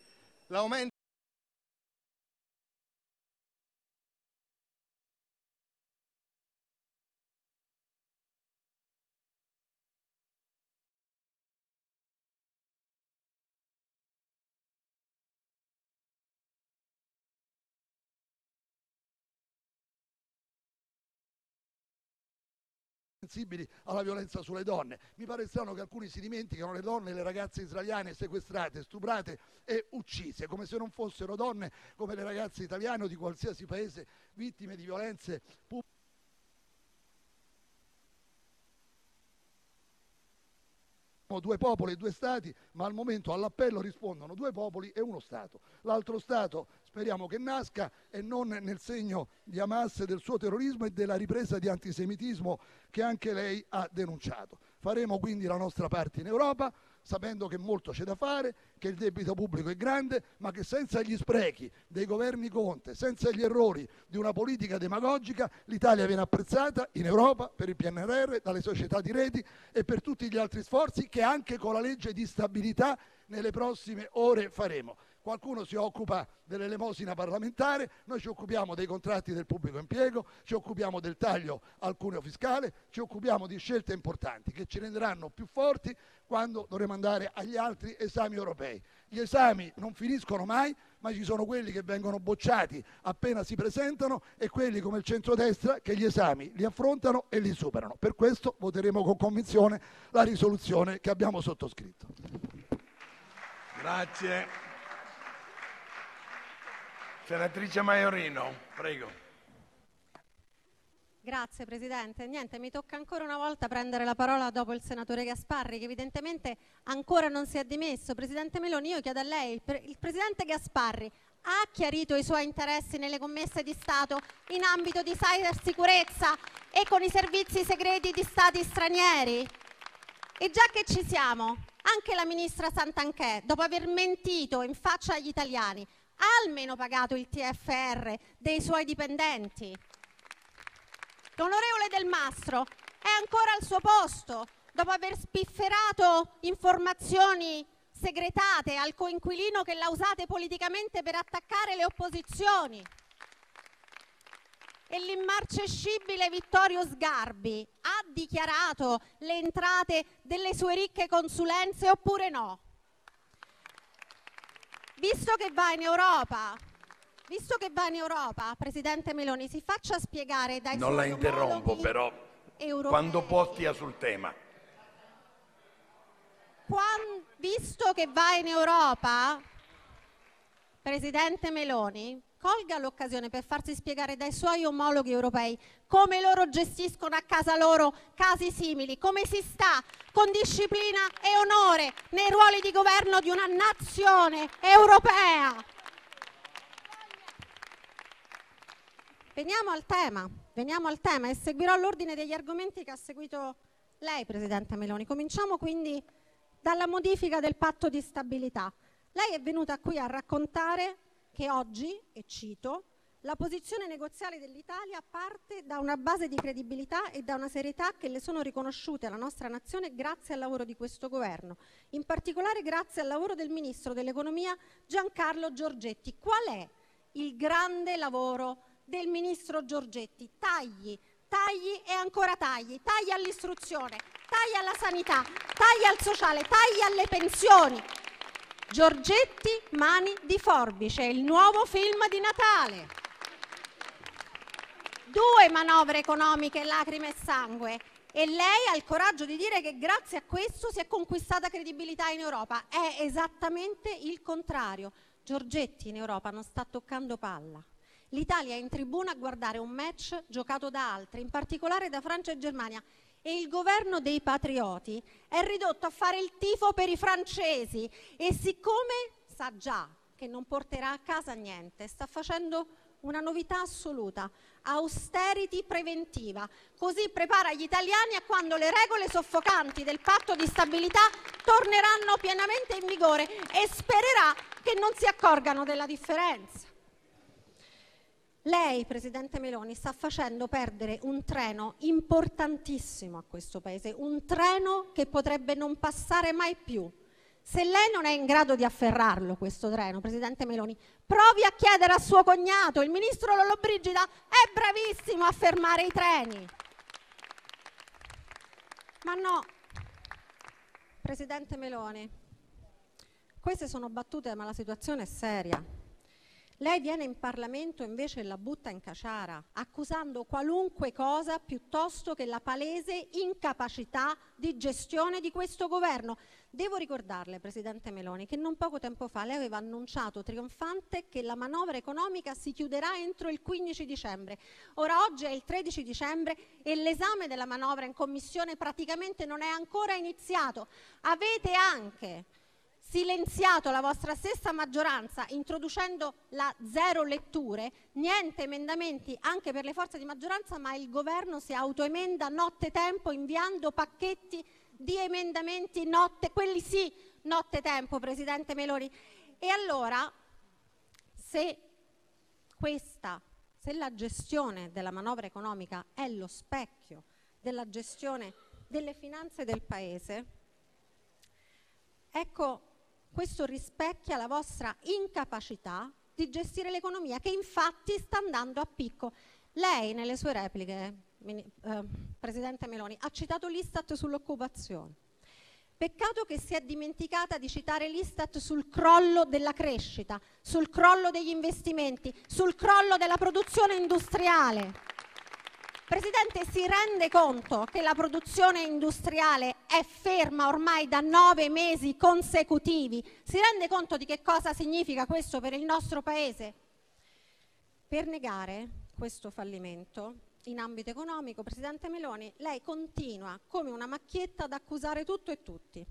Sensibili alla violenza sulle donne. Mi pare strano che alcuni si dimenticano le donne e le ragazze israeliane sequestrate, stuprate e uccise, come se non fossero donne come le ragazze italiane o di qualsiasi paese vittime di violenze pubbliche. Due popoli e due stati, ma al momento all'appello rispondono due popoli e uno Stato. L'altro Stato speriamo che nasca e non nel segno di Hamas, del suo terrorismo e della ripresa di antisemitismo che anche lei ha denunciato. Faremo quindi la nostra parte in Europa, sapendo che molto c'è da fare, che il debito pubblico è grande, ma che senza gli sprechi dei governi Conte, senza gli errori di una politica demagogica, l'Italia viene apprezzata in Europa per il PNRR, dalle società di reti e per tutti gli altri sforzi che anche con la legge di stabilità nelle prossime ore faremo. Qualcuno si occupa dell'elemosina parlamentare, noi ci occupiamo dei contratti del pubblico impiego, ci occupiamo del taglio al cuneo fiscale, ci occupiamo di scelte importanti che ci renderanno più forti quando dovremo andare agli altri esami europei. Gli esami non finiscono mai, ma ci sono quelli che vengono bocciati appena si presentano e quelli come il centrodestra che gli esami li affrontano e li superano. Per questo voteremo con convinzione la risoluzione che abbiamo sottoscritto. Grazie. Senatrice Maiorino, prego. Grazie Presidente. Niente, mi tocca ancora una volta prendere la parola dopo il senatore Gasparri che evidentemente ancora non si è dimesso. Presidente Meloni, io chiedo a lei, il, pre- il Presidente Gasparri ha chiarito i suoi interessi nelle commesse di Stato in ambito di cybersicurezza e con i servizi segreti di Stati stranieri? E già che ci siamo, anche la ministra Santanchè, dopo aver mentito in faccia agli italiani, almeno pagato il TFR dei suoi dipendenti? L'onorevole Del Mastro è ancora al suo posto dopo aver spifferato informazioni segretate al coinquilino che l'ha usate politicamente per attaccare le opposizioni. E l'immarcescibile Vittorio Sgarbi ha dichiarato le entrate delle sue ricche consulenze oppure no? Visto che va in Europa, visto che va in Europa, Presidente Meloni, si faccia spiegare dai Non la suoi interrompo omologhi però, europei- quando può stia sul tema. Quan- visto che va in Europa, Presidente Meloni, colga l'occasione per farsi spiegare dai suoi omologhi europei come loro gestiscono a casa loro casi simili, come si sta con disciplina e onore nei ruoli di governo di una nazione europea. Veniamo al tema, veniamo al tema e seguirò l'ordine degli argomenti che ha seguito lei, Presidente Meloni. Cominciamo quindi dalla modifica del patto di stabilità. Lei è venuta qui a raccontare che oggi, e cito, la posizione negoziale dell'Italia parte da una base di credibilità e da una serietà che le sono riconosciute alla nostra nazione grazie al lavoro di questo governo, in particolare grazie al lavoro del ministro dell'economia Giancarlo Giorgetti. Qual è il grande lavoro del ministro Giorgetti? Tagli, tagli e ancora tagli, tagli all'istruzione, tagli alla sanità, tagli al sociale, tagli alle pensioni. Giorgetti Mani di Forbice, il nuovo film di Natale. Due manovre economiche, lacrime e sangue. E lei ha il coraggio di dire che grazie a questo si è conquistata credibilità in Europa. È esattamente il contrario. Giorgetti in Europa non sta toccando palla. L'Italia è in tribuna a guardare un match giocato da altri, in particolare da Francia e Germania. E il governo dei patrioti è ridotto a fare il tifo per i francesi e siccome sa già che non porterà a casa niente, sta facendo una novità assoluta, austerity preventiva. Così prepara gli italiani a quando le regole soffocanti del patto di stabilità torneranno pienamente in vigore e spererà che non si accorgano della differenza. Lei, presidente Meloni, sta facendo perdere un treno importantissimo a questo Paese, un treno che potrebbe non passare mai più. Se lei non è in grado di afferrarlo questo treno, presidente Meloni, provi a chiedere a suo cognato, il ministro Lollobrigida è bravissimo a fermare i treni. Ma no, presidente Meloni, queste sono battute, ma la situazione è seria. Lei viene in Parlamento invece e la butta in caciara, accusando qualunque cosa piuttosto che la palese incapacità di gestione di questo governo. Devo ricordarle, Presidente Meloni, che non poco tempo fa lei aveva annunciato trionfante che la manovra economica si chiuderà entro il 15 dicembre. Ora oggi è il 13 dicembre e l'esame della manovra in Commissione praticamente non è ancora iniziato. Avete anche silenziato la vostra stessa maggioranza introducendo la zero letture, niente emendamenti anche per le forze di maggioranza, ma il governo si autoemenda nottetempo inviando pacchetti di emendamenti notte, quelli sì, nottetempo, Presidente Meloni. E allora, se questa, se la gestione della manovra economica è lo specchio della gestione delle finanze del Paese, ecco questo rispecchia la vostra incapacità di gestire l'economia, che infatti sta andando a picco. Lei nelle sue repliche, eh, Presidente Meloni, ha citato l'Istat sull'occupazione. Peccato che si è dimenticata di citare l'Istat sul crollo della crescita, sul crollo degli investimenti, sul crollo della produzione industriale. Presidente, si rende conto che la produzione industriale è ferma ormai da nove mesi consecutivi? Si rende conto di che cosa significa questo per il nostro Paese? Per negare questo fallimento in ambito economico, Presidente Meloni, lei continua come una macchietta ad accusare tutto e tutti.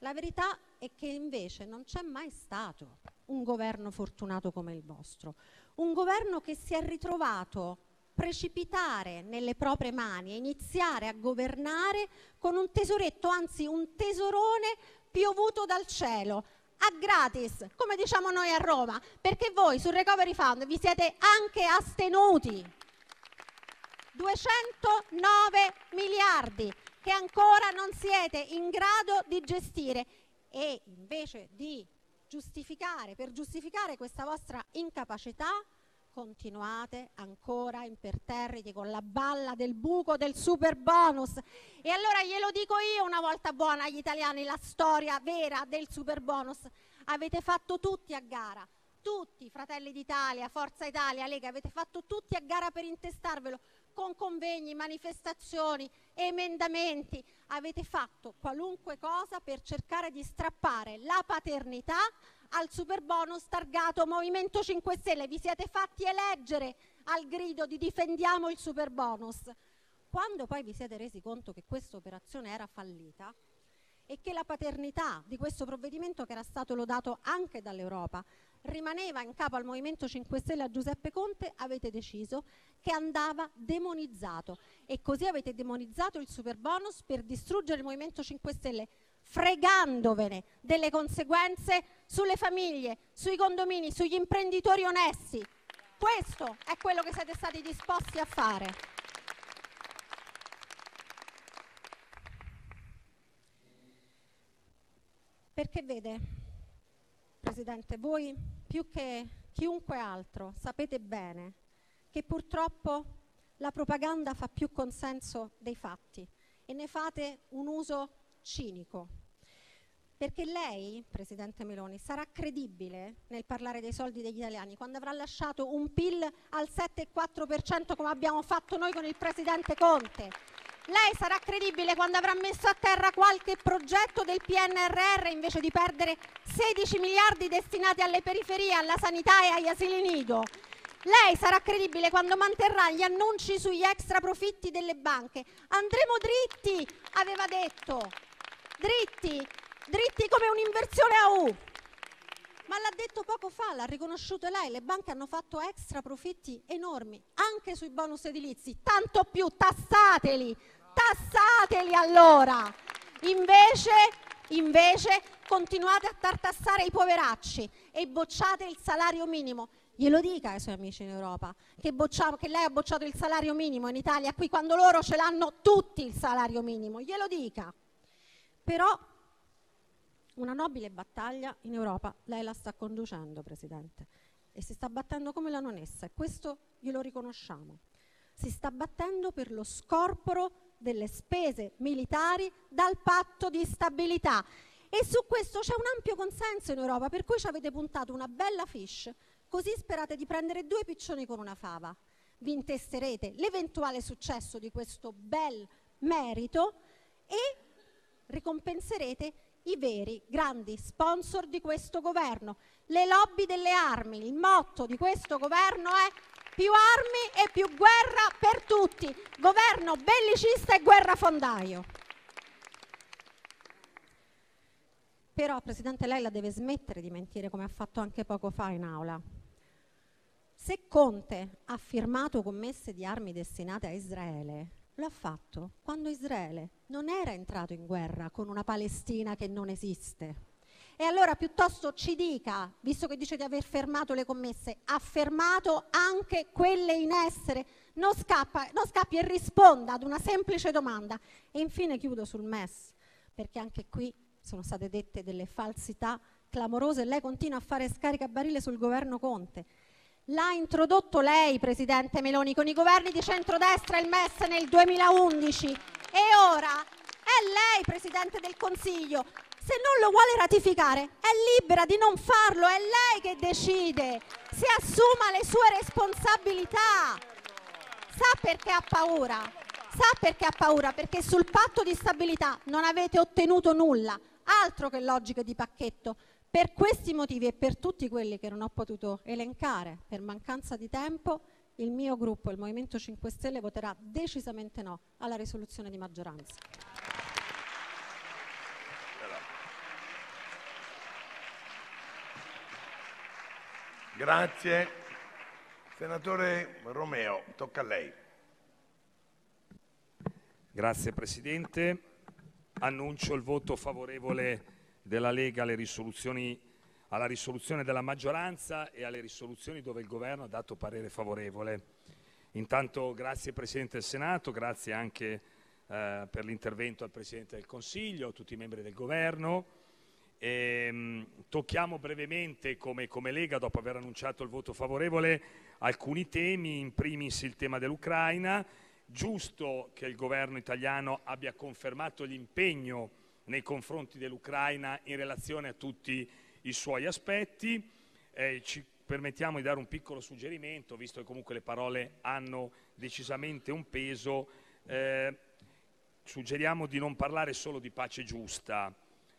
La verità è che invece non c'è mai stato un governo fortunato come il vostro, un governo che si è ritrovato precipitare nelle proprie mani e iniziare a governare con un tesoretto, anzi un tesorone piovuto dal cielo, a gratis, come diciamo noi a Roma, perché voi sul Recovery Fund vi siete anche astenuti. 209 miliardi che ancora non siete in grado di gestire e invece di giustificare, per giustificare questa vostra incapacità, continuate ancora imperterriti con la balla del buco del super bonus. E allora glielo dico io una volta buona agli italiani la storia vera del super bonus. Avete fatto tutti a gara, tutti, Fratelli d'Italia, Forza Italia, Lega, avete fatto tutti a gara per intestarvelo con convegni, manifestazioni, emendamenti. Avete fatto qualunque cosa per cercare di strappare la paternità al super bonus targato Movimento 5 Stelle. Vi siete fatti eleggere al grido di difendiamo il super bonus. Quando poi vi siete resi conto che questa operazione era fallita e che la paternità di questo provvedimento, che era stato lodato anche dall'Europa, rimaneva in capo al Movimento 5 Stelle a Giuseppe Conte, avete deciso che andava demonizzato e così avete demonizzato il super bonus per distruggere il Movimento 5 Stelle fregandovene delle conseguenze sulle famiglie, sui condomini, sugli imprenditori onesti. Questo è quello che siete stati disposti a fare. Perché vede, Presidente, voi più che chiunque altro sapete bene che purtroppo la propaganda fa più consenso dei fatti e ne fate un uso cinico. Perché lei, Presidente Meloni, sarà credibile nel parlare dei soldi degli italiani quando avrà lasciato un PIL al 7,4% come abbiamo fatto noi con il Presidente Conte. Lei sarà credibile quando avrà messo a terra qualche progetto del PNRR invece di perdere 16 miliardi destinati alle periferie, alla sanità e agli asili nido. Lei sarà credibile quando manterrà gli annunci sugli extra profitti delle banche. Andremo dritti, aveva detto dritti, dritti come un'inversione a U. Ma l'ha detto poco fa, l'ha riconosciuto lei, le banche hanno fatto extra profitti enormi anche sui bonus edilizi, tanto più tassateli, tassateli allora. Invece, invece continuate a tartassare i poveracci e bocciate il salario minimo. Glielo dica ai suoi amici in Europa che, boccia- che lei ha bocciato il salario minimo in Italia qui quando loro ce l'hanno tutti il salario minimo. Glielo dica. Però una nobile battaglia in Europa lei la sta conducendo, Presidente, e si sta battendo come la nonessa e questo glielo riconosciamo. Si sta battendo per lo scorporo delle spese militari dal patto di stabilità e su questo c'è un ampio consenso in Europa, per cui ci avete puntato una bella fiche, così sperate di prendere due piccioni con una fava. Vi intesterete l'eventuale successo di questo bel merito e ricompenserete i veri grandi sponsor di questo governo, le lobby delle armi. Il motto di questo governo è più armi e più guerra per tutti. Governo bellicista e guerrafondaio. Però, Presidente, lei la deve smettere di mentire come ha fatto anche poco fa in aula. Se Conte ha firmato commesse di armi destinate a Israele, lo ha fatto quando Israele non era entrato in guerra con una Palestina che non esiste. E allora piuttosto ci dica, visto che dice di aver fermato le commesse, ha fermato anche quelle in essere. Non, scappa, non scappi e risponda ad una semplice domanda. E infine chiudo sul MES, perché anche qui sono state dette delle falsità clamorose e lei continua a fare scaricabarile sul governo Conte. L'ha introdotto lei, Presidente Meloni, con i governi di centrodestra il MES nel 2011 e ora è lei, Presidente del Consiglio. Se non lo vuole ratificare, è libera di non farlo, è lei che decide. Si assuma le sue responsabilità. Sa perché ha paura? Sa perché ha paura? Perché sul patto di stabilità non avete ottenuto nulla, altro che logiche di pacchetto. Per questi motivi e per tutti quelli che non ho potuto elencare per mancanza di tempo, il mio gruppo, il Movimento 5 Stelle, voterà decisamente no alla risoluzione di maggioranza. Grazie. Senatore Romeo, tocca a lei. Grazie Presidente. Annuncio il voto favorevole della Lega alla risoluzione della maggioranza e alle risoluzioni dove il Governo ha dato parere favorevole. Intanto grazie Presidente del Senato, grazie anche eh, per l'intervento al Presidente del Consiglio, a tutti i membri del Governo. E, mh, tocchiamo brevemente come, come, Lega, dopo aver annunciato il voto favorevole, alcuni temi, in primis il tema dell'Ucraina. Giusto che il governo italiano abbia confermato l'impegno nei confronti dell'Ucraina in relazione a tutti i suoi aspetti. Eh, ci permettiamo di dare un piccolo suggerimento, visto che comunque le parole hanno decisamente un peso. Eh, suggeriamo di non parlare solo di pace giusta,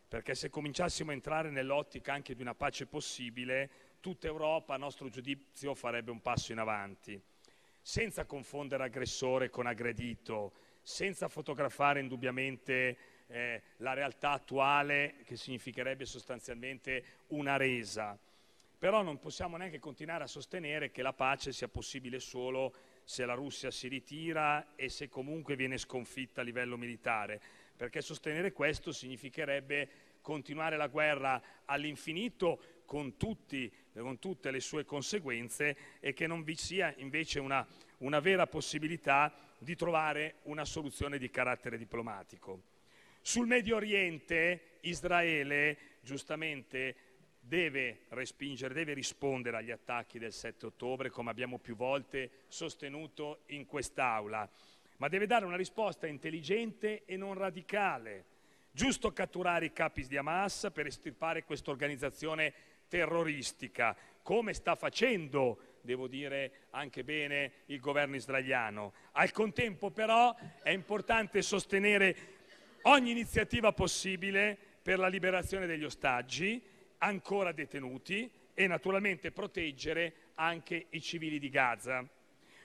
perché se cominciassimo a entrare nell'ottica anche di una pace possibile, tutta Europa, a nostro giudizio, farebbe un passo in avanti, senza confondere aggressore con aggredito, senza fotografare indubbiamente eh, la realtà attuale, che significherebbe sostanzialmente una resa. Però non possiamo neanche continuare a sostenere che la pace sia possibile solo se la Russia si ritira e se comunque viene sconfitta a livello militare, perché sostenere questo significherebbe continuare la guerra all'infinito con, tutti, con tutte le sue conseguenze e che non vi sia invece una, una vera possibilità di trovare una soluzione di carattere diplomatico. Sul Medio Oriente Israele giustamente deve respingere, deve rispondere agli attacchi del 7 ottobre, come abbiamo più volte sostenuto in quest'Aula, ma deve dare una risposta intelligente e non radicale. Giusto catturare i capi di Hamas per estirpare questa organizzazione terroristica, come sta facendo, devo dire anche bene, il governo israeliano. Al contempo però è importante sostenere ogni iniziativa possibile per la liberazione degli ostaggi ancora detenuti e naturalmente proteggere anche i civili di Gaza.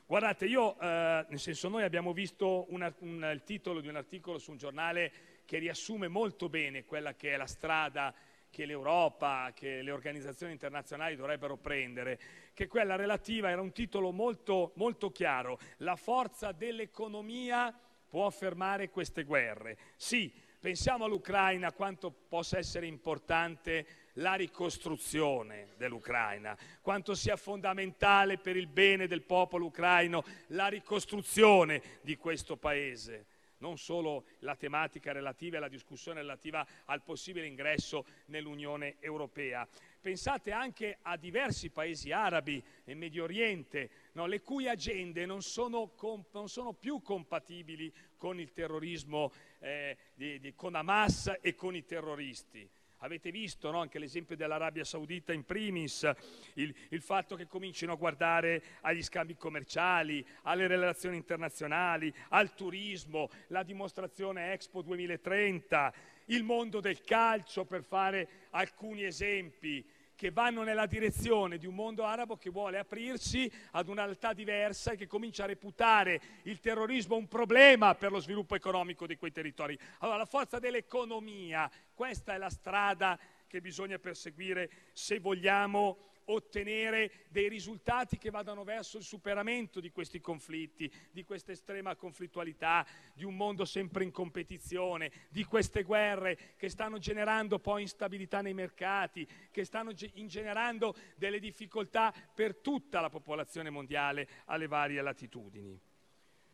Guardate, io, eh, nel senso, noi abbiamo visto una, un, il titolo di un articolo su un giornale che riassume molto bene quella che è la strada che l'Europa, che le organizzazioni internazionali dovrebbero prendere, che quella relativa era un titolo molto, molto chiaro, la forza dell'economia può fermare queste guerre. Sì, pensiamo all'Ucraina, quanto possa essere importante la ricostruzione dell'Ucraina, quanto sia fondamentale per il bene del popolo ucraino la ricostruzione di questo paese non solo la tematica relativa e la discussione relativa al possibile ingresso nell'Unione Europea. Pensate anche a diversi paesi arabi e Medio Oriente, no, le cui agende non sono, non sono, più compatibili con il terrorismo, eh, di, di, con Hamas e con i terroristi. Avete visto no? anche l'esempio dell'Arabia Saudita in primis, il, il, fatto che comincino a guardare agli scambi commerciali, alle relazioni internazionali, al turismo, la dimostrazione Expo 2030, il mondo del calcio per fare alcuni esempi che vanno nella direzione di un mondo arabo che vuole aprirsi ad una realtà diversa e che comincia a reputare il terrorismo un problema per lo sviluppo economico di quei territori. Allora la forza dell'economia, questa è la strada che bisogna perseguire se vogliamo ottenere dei risultati che vadano verso il superamento di questi conflitti, di questa estrema conflittualità, di un mondo sempre in competizione, di queste guerre che stanno generando poi instabilità nei mercati, che stanno generando delle difficoltà per tutta la popolazione mondiale alle varie latitudini.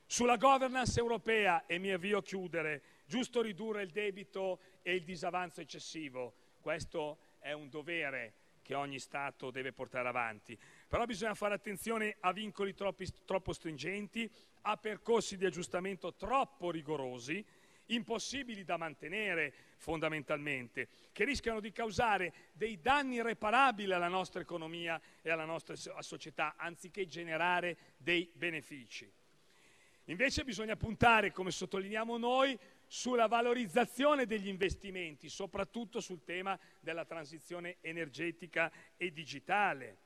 Sulla governance europea, e mi avvio a chiudere, giusto ridurre il debito e il disavanzo eccessivo. Questo è un dovere che ogni Stato deve portare avanti. Però bisogna fare attenzione a vincoli troppi, troppo stringenti, a percorsi di aggiustamento troppo rigorosi, impossibili da mantenere fondamentalmente, che rischiano di causare dei danni irreparabili alla nostra economia e alla nostra società, anziché generare dei benefici. Invece bisogna puntare, come sottolineiamo noi, sulla valorizzazione degli investimenti, soprattutto sul tema della transizione energetica e digitale.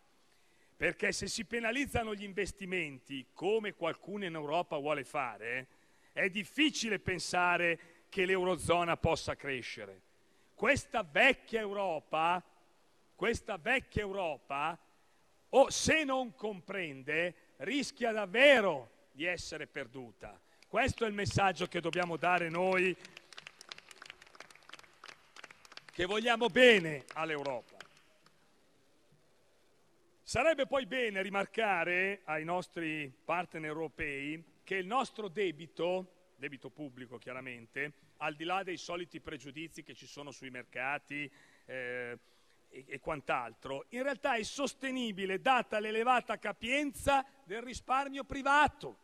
Perché se si penalizzano gli investimenti, come qualcuno in Europa vuole fare, è difficile pensare che l'Eurozona possa crescere. Questa vecchia Europa, questa vecchia Europa, o se non comprende, rischia davvero di essere perduta. Questo è il messaggio che dobbiamo dare noi che vogliamo bene all'Europa. Sarebbe poi bene rimarcare ai nostri partner europei che il nostro debito, debito pubblico chiaramente, al di là dei soliti pregiudizi che ci sono sui mercati eh, e, e quant'altro, in realtà è sostenibile data l'elevata capienza del risparmio privato.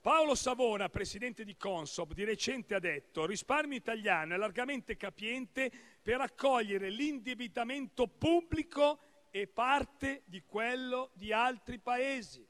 Paolo Savona, presidente di Consob, di recente ha detto: risparmio italiano è largamente capiente per accogliere l'indebitamento pubblico e parte di quello di altri paesi.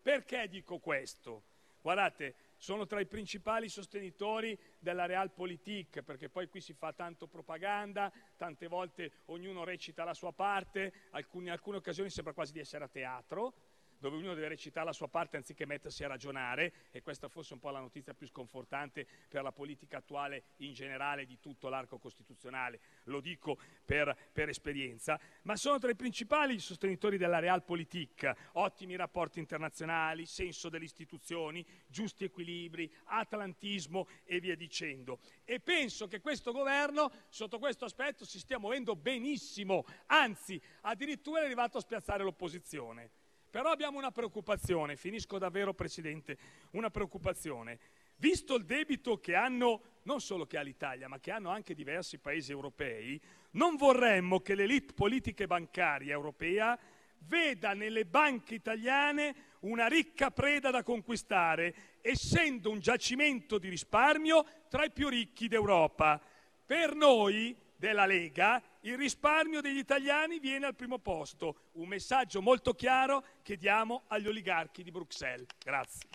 Perché dico questo? Guardate, sono tra i principali sostenitori della Realpolitik, perché poi qui si fa tanto propaganda, tante volte ognuno recita la sua parte, in alcune occasioni sembra quasi di essere a teatro dove ognuno deve recitare la sua parte anziché mettersi a ragionare e questa forse è un po' la notizia più sconfortante per la politica attuale in generale di tutto l'arco costituzionale, lo dico per, per esperienza, ma sono tra i principali sostenitori della Realpolitik, ottimi rapporti internazionali, senso delle istituzioni, giusti equilibri, atlantismo e via dicendo. E penso che questo governo sotto questo aspetto si stia muovendo benissimo, anzi addirittura è arrivato a spiazzare l'opposizione. Però abbiamo una preoccupazione, finisco davvero Presidente, una preoccupazione. Visto il debito che hanno, non solo che ha l'Italia, ma che hanno anche diversi paesi europei, non vorremmo che l'elite politica e bancaria europea veda nelle banche italiane una ricca preda da conquistare, essendo un giacimento di risparmio tra i più ricchi d'Europa. Per noi della Lega, il risparmio degli italiani viene al primo posto. Un messaggio molto chiaro che diamo agli oligarchi di Bruxelles. Grazie.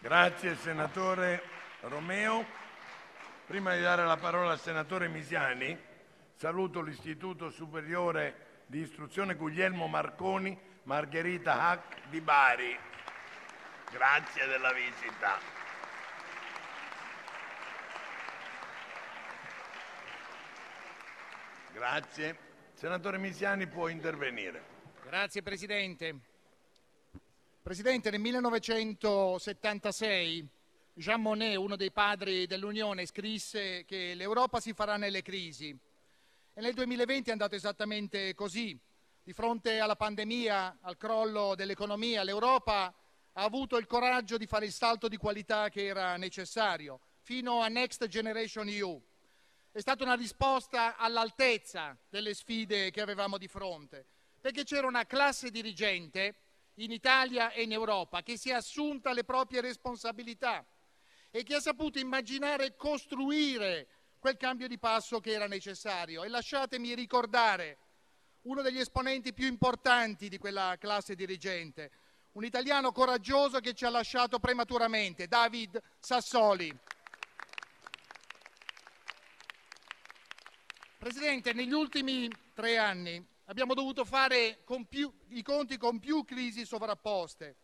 Grazie senatore Romeo. Prima di dare la parola al senatore Misiani, saluto l'Istituto Superiore di Istruzione Guglielmo Marconi, Margherita Hack di Bari. Grazie della visita. Grazie. Senatore Misiani può intervenire. Grazie Presidente. Presidente, nel 1976 Jean Monnet, uno dei padri dell'Unione, scrisse che l'Europa si farà nelle crisi. E nel 2020 è andato esattamente così. Di fronte alla pandemia, al crollo dell'economia, l'Europa ha avuto il coraggio di fare il salto di qualità che era necessario, fino a Next Generation EU. È stata una risposta all'altezza delle sfide che avevamo di fronte, perché c'era una classe dirigente in Italia e in Europa che si è assunta le proprie responsabilità e che ha saputo immaginare e costruire quel cambio di passo che era necessario. E lasciatemi ricordare uno degli esponenti più importanti di quella classe dirigente, un italiano coraggioso che ci ha lasciato prematuramente, David Sassoli. Presidente, negli ultimi tre anni abbiamo dovuto fare più, i conti con più crisi sovrapposte.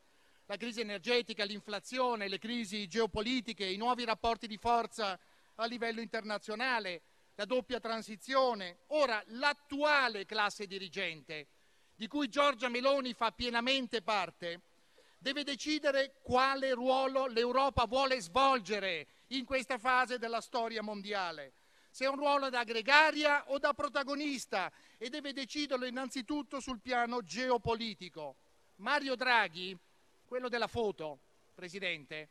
La crisi energetica, l'inflazione, le crisi geopolitiche, i nuovi rapporti di forza a livello internazionale, la doppia transizione. Ora, l'attuale classe dirigente, di cui Giorgia Meloni fa pienamente parte, deve decidere quale ruolo l'Europa vuole svolgere in questa fase della storia mondiale se è un ruolo da gregaria o da protagonista e deve deciderlo innanzitutto sul piano geopolitico. Mario Draghi, quello della foto, Presidente,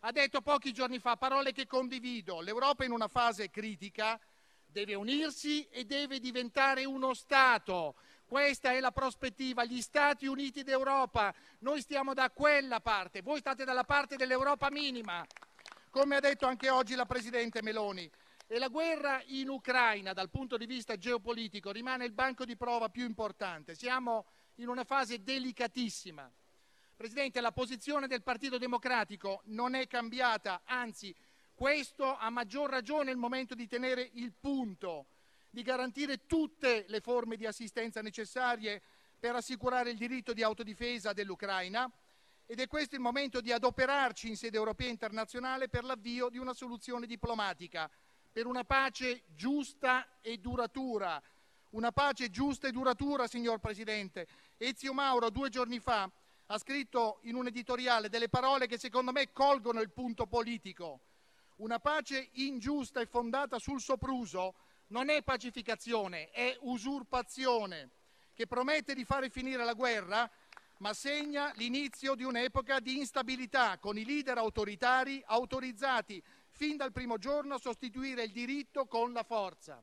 ha detto pochi giorni fa parole che condivido. L'Europa in una fase critica deve unirsi e deve diventare uno Stato. Questa è la prospettiva, gli Stati Uniti d'Europa. Noi stiamo da quella parte, voi state dalla parte dell'Europa minima, come ha detto anche oggi la Presidente Meloni. E la guerra in Ucraina, dal punto di vista geopolitico, rimane il banco di prova più importante. Siamo in una fase delicatissima. Presidente, la posizione del Partito Democratico non è cambiata, anzi, questo a maggior ragione è il momento di tenere il punto, di garantire tutte le forme di assistenza necessarie per assicurare il diritto di autodifesa dell'Ucraina ed è questo il momento di adoperarci in sede europea e internazionale per l'avvio di una soluzione diplomatica per una pace giusta e duratura. Una pace giusta e duratura, signor Presidente. Ezio Mauro due giorni fa ha scritto in un editoriale delle parole che secondo me colgono il punto politico. Una pace ingiusta e fondata sul sopruso non è pacificazione, è usurpazione, che promette di fare finire la guerra, ma segna l'inizio di un'epoca di instabilità, con i leader autoritari autorizzati fin dal primo giorno sostituire il diritto con la forza.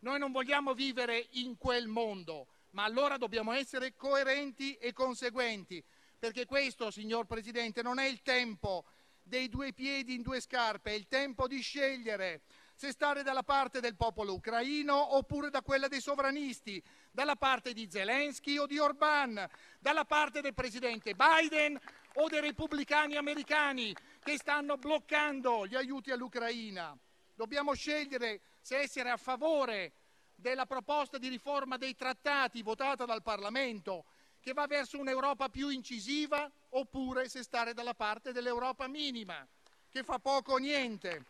Noi non vogliamo vivere in quel mondo, ma allora dobbiamo essere coerenti e conseguenti, perché questo, signor Presidente, non è il tempo dei due piedi in due scarpe, è il tempo di scegliere se stare dalla parte del popolo ucraino oppure da quella dei sovranisti, dalla parte di Zelensky o di Orban, dalla parte del presidente Biden o dei repubblicani americani che stanno bloccando gli aiuti all'Ucraina. Dobbiamo scegliere se essere a favore della proposta di riforma dei trattati votata dal Parlamento, che va verso un'Europa più incisiva, oppure se stare dalla parte dell'Europa minima, che fa poco o niente,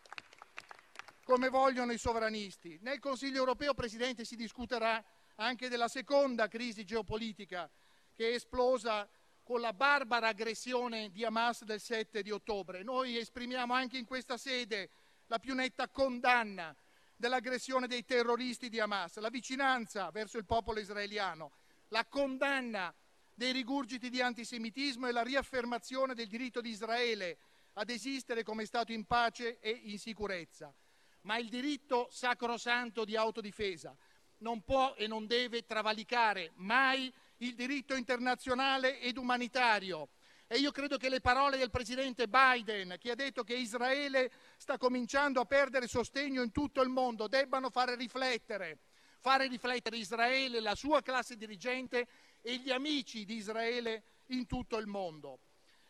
come vogliono i sovranisti. Nel Consiglio europeo, Presidente, si discuterà anche della seconda crisi geopolitica che è esplosa con la barbara aggressione di Hamas del 7 di ottobre. Noi esprimiamo anche in questa sede la più netta condanna dell'aggressione dei terroristi di Hamas, la vicinanza verso il popolo israeliano, la condanna dei rigurgiti di antisemitismo e la riaffermazione del diritto di Israele ad esistere come Stato in pace e in sicurezza. Ma il diritto sacrosanto di autodifesa non può e non deve travalicare mai il diritto internazionale ed umanitario. E io credo che le parole del presidente Biden, che ha detto che Israele sta cominciando a perdere sostegno in tutto il mondo, debbano fare riflettere, fare riflettere Israele, la sua classe dirigente e gli amici di Israele in tutto il mondo.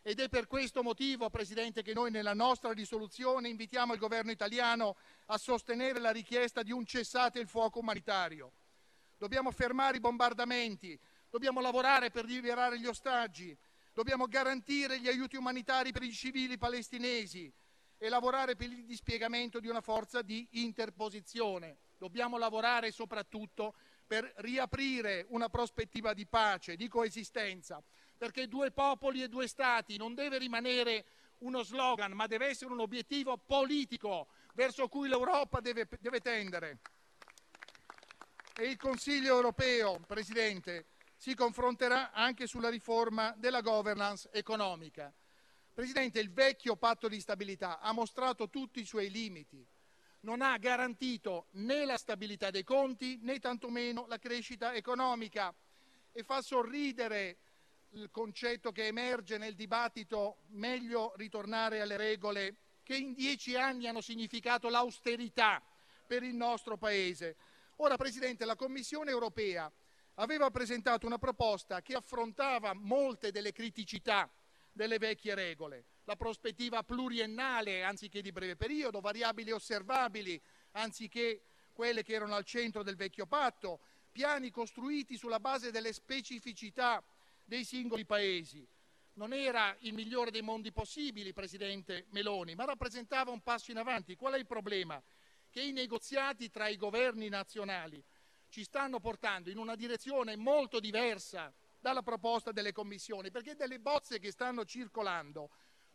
Ed è per questo motivo, Presidente, che noi nella nostra risoluzione invitiamo il governo italiano a sostenere la richiesta di un cessate il fuoco umanitario. Dobbiamo fermare i bombardamenti, Dobbiamo lavorare per liberare gli ostaggi, dobbiamo garantire gli aiuti umanitari per i civili palestinesi e lavorare per il dispiegamento di una forza di interposizione. Dobbiamo lavorare soprattutto per riaprire una prospettiva di pace, di coesistenza, perché due popoli e due Stati non deve rimanere uno slogan, ma deve essere un obiettivo politico verso cui l'Europa deve, deve tendere. E il Consiglio europeo, Presidente, si confronterà anche sulla riforma della governance economica. Presidente, il vecchio patto di stabilità ha mostrato tutti i suoi limiti, non ha garantito né la stabilità dei conti né tantomeno la crescita economica e fa sorridere il concetto che emerge nel dibattito meglio ritornare alle regole che in dieci anni hanno significato l'austerità per il nostro Paese. Ora, Presidente, la Commissione europea aveva presentato una proposta che affrontava molte delle criticità delle vecchie regole, la prospettiva pluriennale anziché di breve periodo, variabili osservabili anziché quelle che erano al centro del vecchio patto, piani costruiti sulla base delle specificità dei singoli paesi. Non era il migliore dei mondi possibili, Presidente Meloni, ma rappresentava un passo in avanti. Qual è il problema? Che i negoziati tra i governi nazionali ci stanno portando in una direzione molto diversa dalla proposta delle commissioni, perché delle bozze che stanno circolando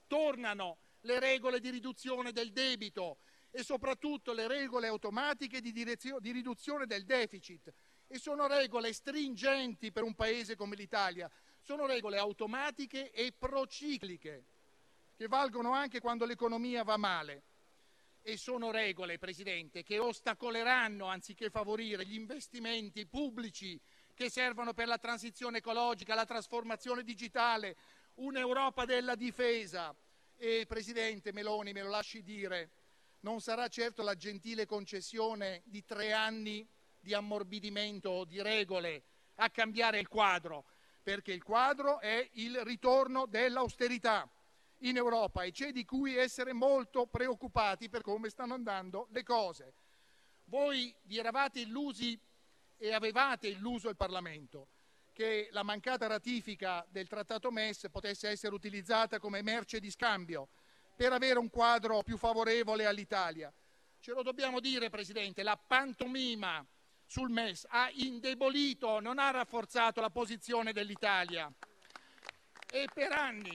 tornano le regole di riduzione del debito e soprattutto le regole automatiche di, di riduzione del deficit. E sono regole stringenti per un paese come l'Italia, sono regole automatiche e procicliche, che valgono anche quando l'economia va male. E sono regole, Presidente, che ostacoleranno, anziché favorire, gli investimenti pubblici che servono per la transizione ecologica, la trasformazione digitale, un'Europa della difesa. E Presidente Meloni, me lo lasci dire, non sarà certo la gentile concessione di tre anni di ammorbidimento di regole a cambiare il quadro, perché il quadro è il ritorno dell'austerità in Europa e c'è di cui essere molto preoccupati per come stanno andando le cose. Voi vi eravate illusi e avevate illuso il Parlamento che la mancata ratifica del Trattato MES potesse essere utilizzata come merce di scambio per avere un quadro più favorevole all'Italia. Ce lo dobbiamo dire, Presidente, la pantomima sul MES ha indebolito, non ha rafforzato la posizione dell'Italia. E per anni,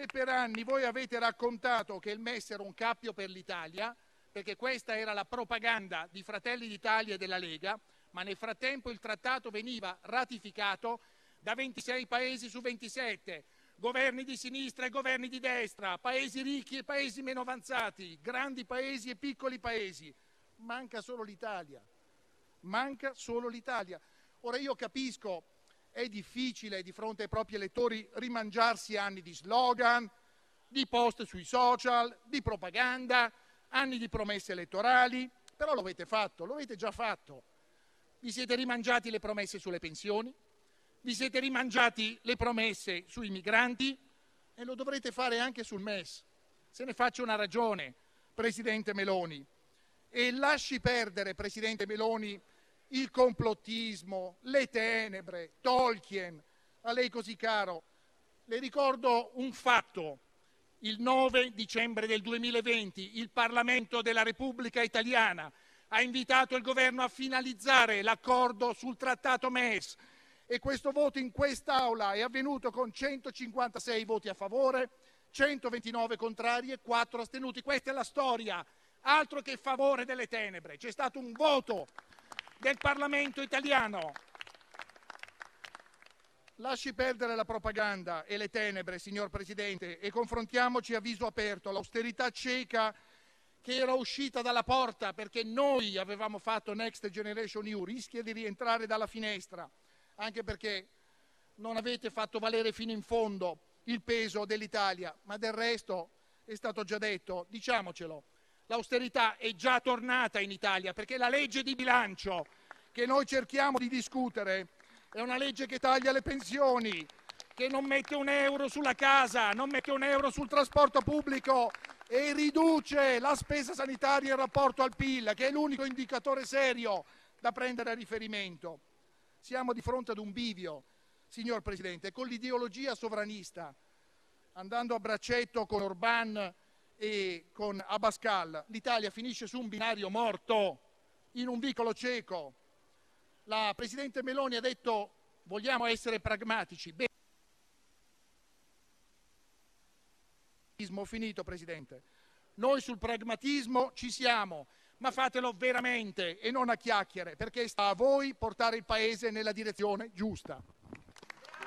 e per anni voi avete raccontato che il MES era un cappio per l'Italia, perché questa era la propaganda di Fratelli d'Italia e della Lega, ma nel frattempo il trattato veniva ratificato da 26 paesi su 27, governi di sinistra e governi di destra, paesi ricchi e paesi meno avanzati, grandi paesi e piccoli paesi. Manca solo l'Italia. Manca solo l'Italia. Ora io capisco, è difficile di fronte ai propri elettori rimangiarsi anni di slogan, di post sui social, di propaganda, anni di promesse elettorali, però lo avete fatto, lo avete già fatto. Vi siete rimangiati le promesse sulle pensioni, vi siete rimangiati le promesse sui migranti e lo dovrete fare anche sul MES. Se ne faccia una ragione, Presidente Meloni. E lasci perdere, Presidente Meloni, il complottismo, le tenebre, Tolkien, a lei così caro. Le ricordo un fatto. Il 9 dicembre del 2020 il Parlamento della Repubblica Italiana ha invitato il governo a finalizzare l'accordo sul trattato MES e questo voto in quest'Aula è avvenuto con 156 voti a favore, 129 contrari e 4 astenuti. Questa è la storia, altro che favore delle tenebre. C'è stato un voto del Parlamento italiano. Lasci perdere la propaganda e le tenebre, signor Presidente, e confrontiamoci a viso aperto. L'austerità cieca che era uscita dalla porta perché noi avevamo fatto Next Generation EU, rischia di rientrare dalla finestra, anche perché non avete fatto valere fino in fondo il peso dell'Italia, ma del resto è stato già detto, diciamocelo, l'austerità è già tornata in Italia perché la legge di bilancio che noi cerchiamo di discutere è una legge che taglia le pensioni, che non mette un euro sulla casa, non mette un euro sul trasporto pubblico e riduce la spesa sanitaria in rapporto al PIL, che è l'unico indicatore serio da prendere a riferimento. Siamo di fronte ad un bivio, signor Presidente, con l'ideologia sovranista, andando a braccetto con Orban e con Abascal, l'Italia finisce su un binario morto, in un vicolo cieco. La Presidente Meloni ha detto vogliamo essere pragmatici. Bene. Finito, Presidente. Noi sul pragmatismo ci siamo, ma fatelo veramente e non a chiacchiere, perché sta a voi portare il Paese nella direzione giusta.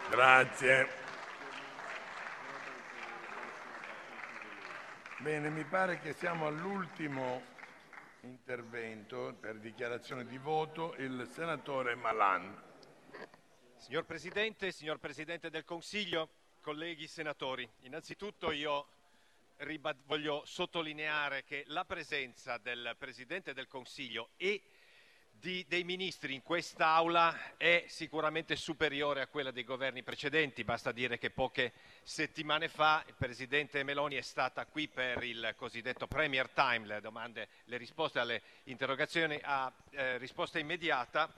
Grazie. Bene, mi pare che siamo all'ultimo intervento per dichiarazione di voto, il senatore Malan. Signor Presidente, signor Presidente del Consiglio, colleghi senatori, innanzitutto io voglio sottolineare che la presenza del Presidente del Consiglio e di- dei ministri in quest'Aula è sicuramente superiore a quella dei governi precedenti. Basta dire che poche settimane fa il Presidente Meloni è stata qui per il cosiddetto Premier Time, le domande, le risposte alle interrogazioni a eh, risposta immediata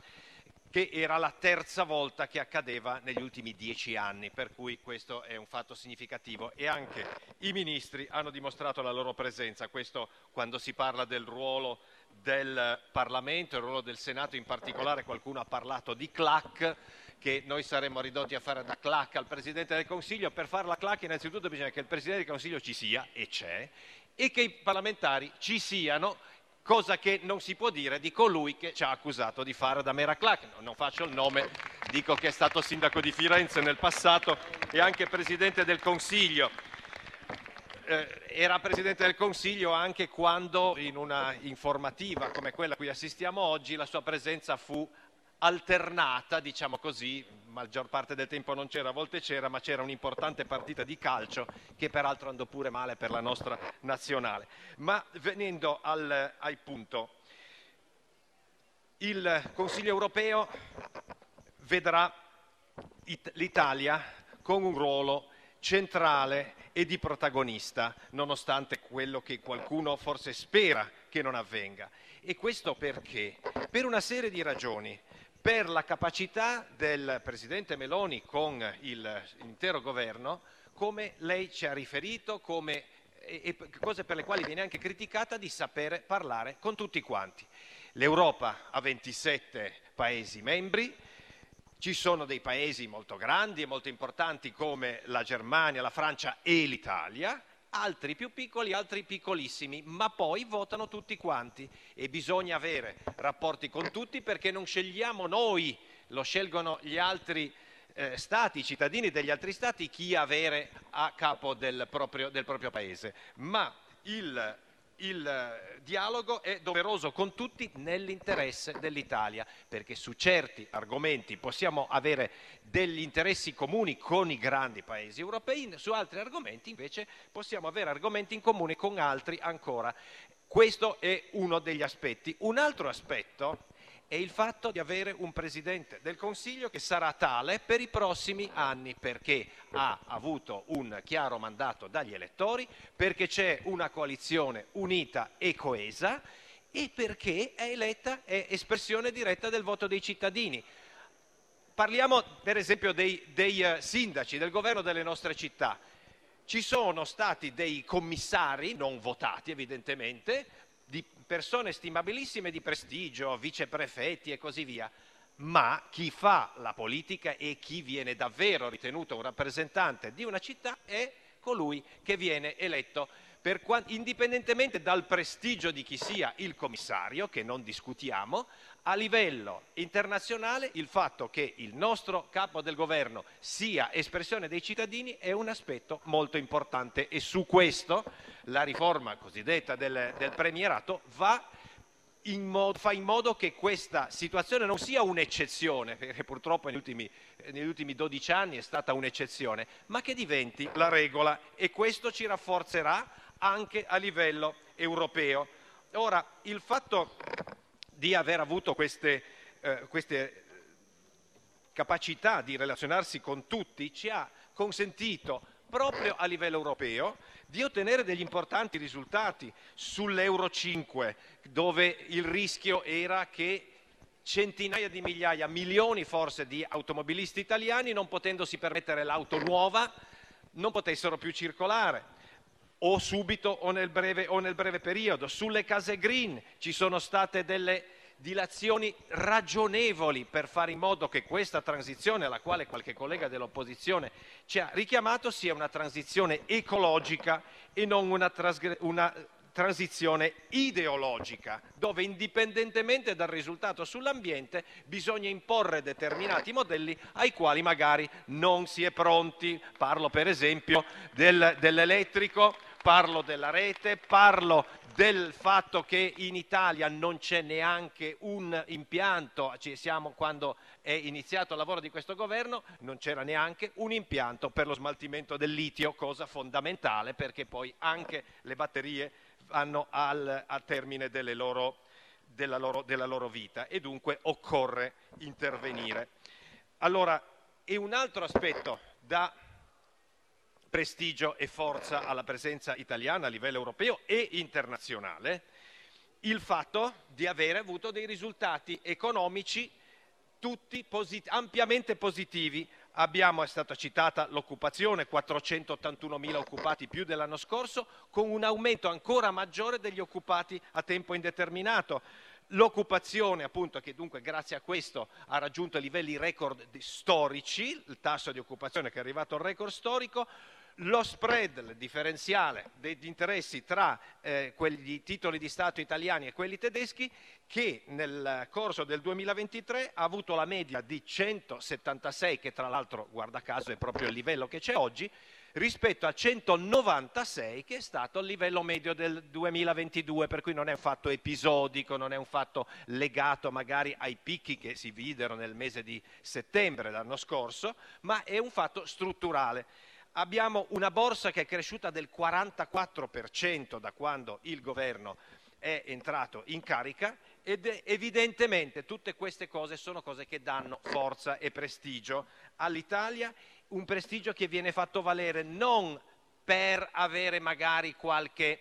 che era la terza volta che accadeva negli ultimi dieci anni, per cui questo è un fatto significativo e anche i ministri hanno dimostrato la loro presenza, questo quando si parla del ruolo del Parlamento, il ruolo del Senato in particolare, qualcuno ha parlato di clac, che noi saremmo ridotti a fare da clac al Presidente del Consiglio, per fare la clac innanzitutto bisogna che il Presidente del Consiglio ci sia, e c'è, e che i parlamentari ci siano cosa che non si può dire di colui che ci ha accusato di fare da mera clac. Non faccio il nome, dico che è stato sindaco di Firenze nel passato e anche presidente del Consiglio. Eh, era presidente del Consiglio anche quando in una informativa come quella a cui assistiamo oggi la sua presenza fu alternata, diciamo così, maggior parte del tempo non c'era, a volte c'era, ma c'era un'importante partita di calcio che peraltro andò pure male per la nostra nazionale. Ma venendo al, al punto, il Consiglio europeo vedrà l'Italia con un ruolo centrale e di protagonista, nonostante quello che qualcuno forse spera che non avvenga. E questo perché? Per una serie di ragioni per la capacità del Presidente Meloni con il, l'intero governo, come lei ci ha riferito, come, e, e cose per le quali viene anche criticata, di sapere parlare con tutti quanti. L'Europa ha 27 Paesi membri, ci sono dei paesi molto grandi e molto importanti come la Germania, la Francia e l'Italia, altri più piccoli, altri piccolissimi, ma poi votano tutti quanti e bisogna avere rapporti con tutti perché non scegliamo noi, lo scelgono gli altri eh, stati, i cittadini degli altri stati, chi avere a capo del proprio, del proprio paese. Ma il il eh, dialogo è doveroso con tutti nell'interesse dell'Italia, perché su certi argomenti possiamo avere degli interessi comuni con i grandi paesi europei, su altri argomenti invece possiamo avere argomenti in comune con altri ancora. Questo è uno degli aspetti. Un altro aspetto è il fatto di avere un Presidente del Consiglio che sarà tale per i prossimi anni perché ha avuto un chiaro mandato dagli elettori, perché c'è una coalizione unita e coesa e perché è eletta, è espressione diretta del voto dei cittadini. Parliamo per esempio dei, dei eh, sindaci, del governo delle nostre città. Ci sono stati dei commissari, non votati evidentemente, di persone stimabilissime di prestigio, viceprefetti e così via, ma chi fa la politica e chi viene davvero ritenuto un rappresentante di una città è colui che viene eletto. Per, indipendentemente dal prestigio di chi sia il commissario, che non discutiamo, a livello internazionale il fatto che il nostro capo del governo sia espressione dei cittadini è un aspetto molto importante e su questo la riforma cosiddetta del, del premierato va in modo, fa in modo che questa situazione non sia un'eccezione, perché purtroppo negli ultimi, negli ultimi 12 anni è stata un'eccezione, ma che diventi la regola e questo ci rafforzerà anche a livello europeo. Ora, il fatto di aver avuto queste, eh, queste capacità di relazionarsi con tutti ci ha consentito proprio a livello europeo di ottenere degli importanti risultati sull'Euro 5, dove il rischio era che centinaia di migliaia, milioni forse di automobilisti italiani, non potendosi permettere l'auto nuova, non potessero più circolare o subito o nel breve, o nel breve periodo. Sulle case green ci sono state delle dilazioni ragionevoli per fare in modo che questa transizione, alla quale qualche collega dell'opposizione ci ha richiamato, sia una transizione ecologica e non una, trasgre- una transizione ideologica, dove indipendentemente dal risultato sull'ambiente bisogna imporre determinati modelli ai quali magari non si è pronti. Parlo per esempio del, dell'elettrico, parlo della rete, parlo del fatto che in Italia non c'è neanche un impianto, ci siamo quando è iniziato il lavoro di questo governo, non c'era neanche un impianto per lo smaltimento del litio, cosa fondamentale perché poi anche le batterie vanno al, al termine loro, della, loro, della loro vita e dunque occorre intervenire. Allora, e un altro aspetto da prestigio e forza alla presenza italiana a livello europeo e internazionale, il fatto di avere avuto dei risultati economici tutti posit- ampiamente positivi. Abbiamo, è stata citata l'occupazione, 481.000 occupati più dell'anno scorso, con un aumento ancora maggiore degli occupati a tempo indeterminato. L'occupazione, appunto, che dunque grazie a questo ha raggiunto livelli record storici, il tasso di occupazione che è arrivato al record storico, lo spread, il differenziale degli interessi tra eh, quegli titoli di Stato italiani e quelli tedeschi, che nel corso del 2023 ha avuto la media di 176, che tra l'altro, guarda caso, è proprio il livello che c'è oggi, rispetto a 196 che è stato il livello medio del 2022, per cui non è un fatto episodico, non è un fatto legato magari ai picchi che si videro nel mese di settembre l'anno scorso, ma è un fatto strutturale abbiamo una borsa che è cresciuta del 44% da quando il governo è entrato in carica ed evidentemente tutte queste cose sono cose che danno forza e prestigio all'Italia, un prestigio che viene fatto valere non per avere magari qualche,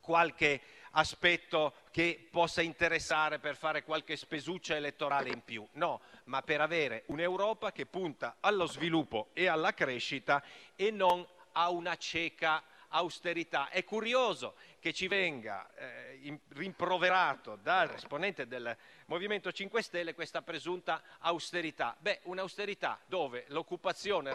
qualche aspetto che possa interessare per fare qualche spesuccia elettorale in più, no, ma per avere un'Europa che punta allo sviluppo e alla crescita e non a una cieca austerità. È curioso che ci venga eh, rimproverato dal esponente del Movimento 5 Stelle questa presunta austerità. Beh, un'austerità dove l'occupazione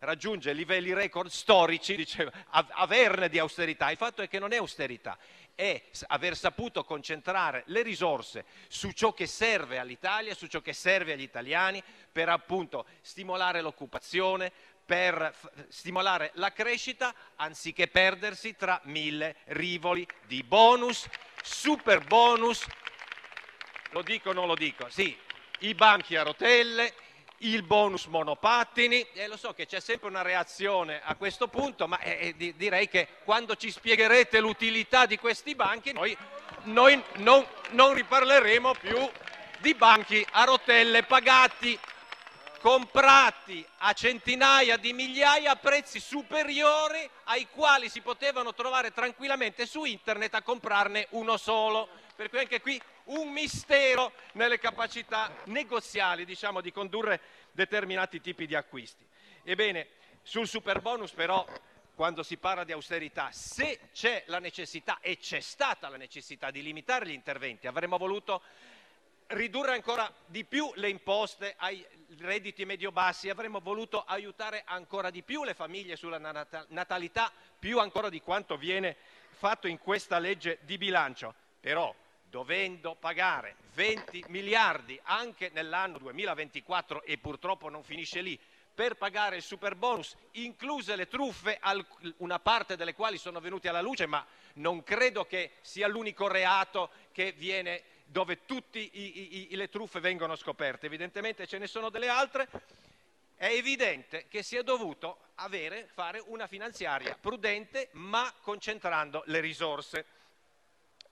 raggiunge livelli record storici, diceva, averne di austerità. Il fatto è che non è austerità, è aver saputo concentrare le risorse su ciò che serve all'Italia, su ciò che serve agli italiani, per appunto stimolare l'occupazione, per stimolare la crescita, anziché perdersi tra mille rivoli di bonus, super bonus, lo dico o non lo dico, sì, i banchi a rotelle, il bonus monopattini, e lo so che c'è sempre una reazione a questo punto, ma eh, di, direi che quando ci spiegherete l'utilità di questi banchi, noi, noi non, non riparleremo più di banchi a rotelle pagati, comprati a centinaia di migliaia a prezzi superiori ai quali si potevano trovare tranquillamente su internet a comprarne uno solo. Per cui anche qui un mistero nelle capacità negoziali diciamo, di condurre determinati tipi di acquisti. Ebbene, sul superbonus però quando si parla di austerità, se c'è la necessità e c'è stata la necessità di limitare gli interventi, avremmo voluto ridurre ancora di più le imposte ai redditi medio-bassi, avremmo voluto aiutare ancora di più le famiglie sulla natalità, più ancora di quanto viene fatto in questa legge di bilancio. Però dovendo pagare 20 miliardi anche nell'anno 2024 e purtroppo non finisce lì per pagare il super bonus, incluse le truffe, una parte delle quali sono venute alla luce, ma non credo che sia l'unico reato viene, dove tutte le truffe vengono scoperte. Evidentemente ce ne sono delle altre. È evidente che si è dovuto avere, fare una finanziaria prudente, ma concentrando le risorse.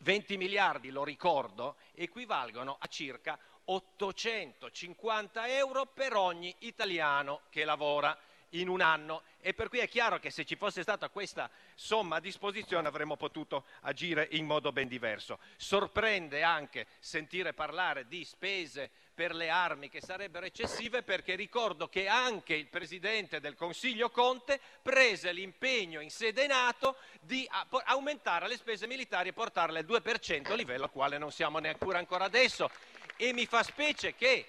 20 miliardi, lo ricordo, equivalgono a circa 850 euro per ogni italiano che lavora in un anno e per cui è chiaro che se ci fosse stata questa somma a disposizione avremmo potuto agire in modo ben diverso. Sorprende anche sentire parlare di spese per le armi che sarebbero eccessive perché ricordo che anche il Presidente del Consiglio Conte prese l'impegno in sede NATO di aumentare le spese militari e portarle al 2%, livello al quale non siamo neppure ancora adesso. E mi fa specie che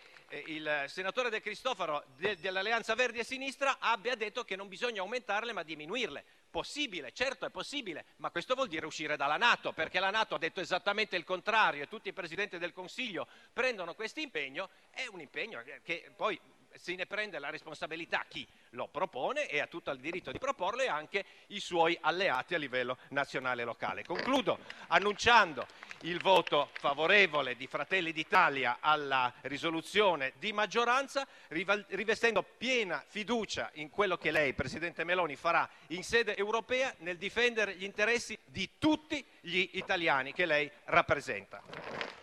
il senatore De Cristofaro de, dell'Alleanza Verdi e Sinistra abbia detto che non bisogna aumentarle ma diminuirle. Possibile, certo è possibile, ma questo vuol dire uscire dalla Nato, perché la Nato ha detto esattamente il contrario e tutti i presidenti del Consiglio prendono questo impegno, è un impegno che poi se ne prende la responsabilità chi lo propone e ha tutto il diritto di proporlo e anche i suoi alleati a livello nazionale e locale. Concludo annunciando il voto favorevole di Fratelli d'Italia alla risoluzione di maggioranza, rivestendo piena fiducia in quello che lei, Presidente Meloni, farà in sede europea nel difendere gli interessi di tutti gli italiani che lei rappresenta.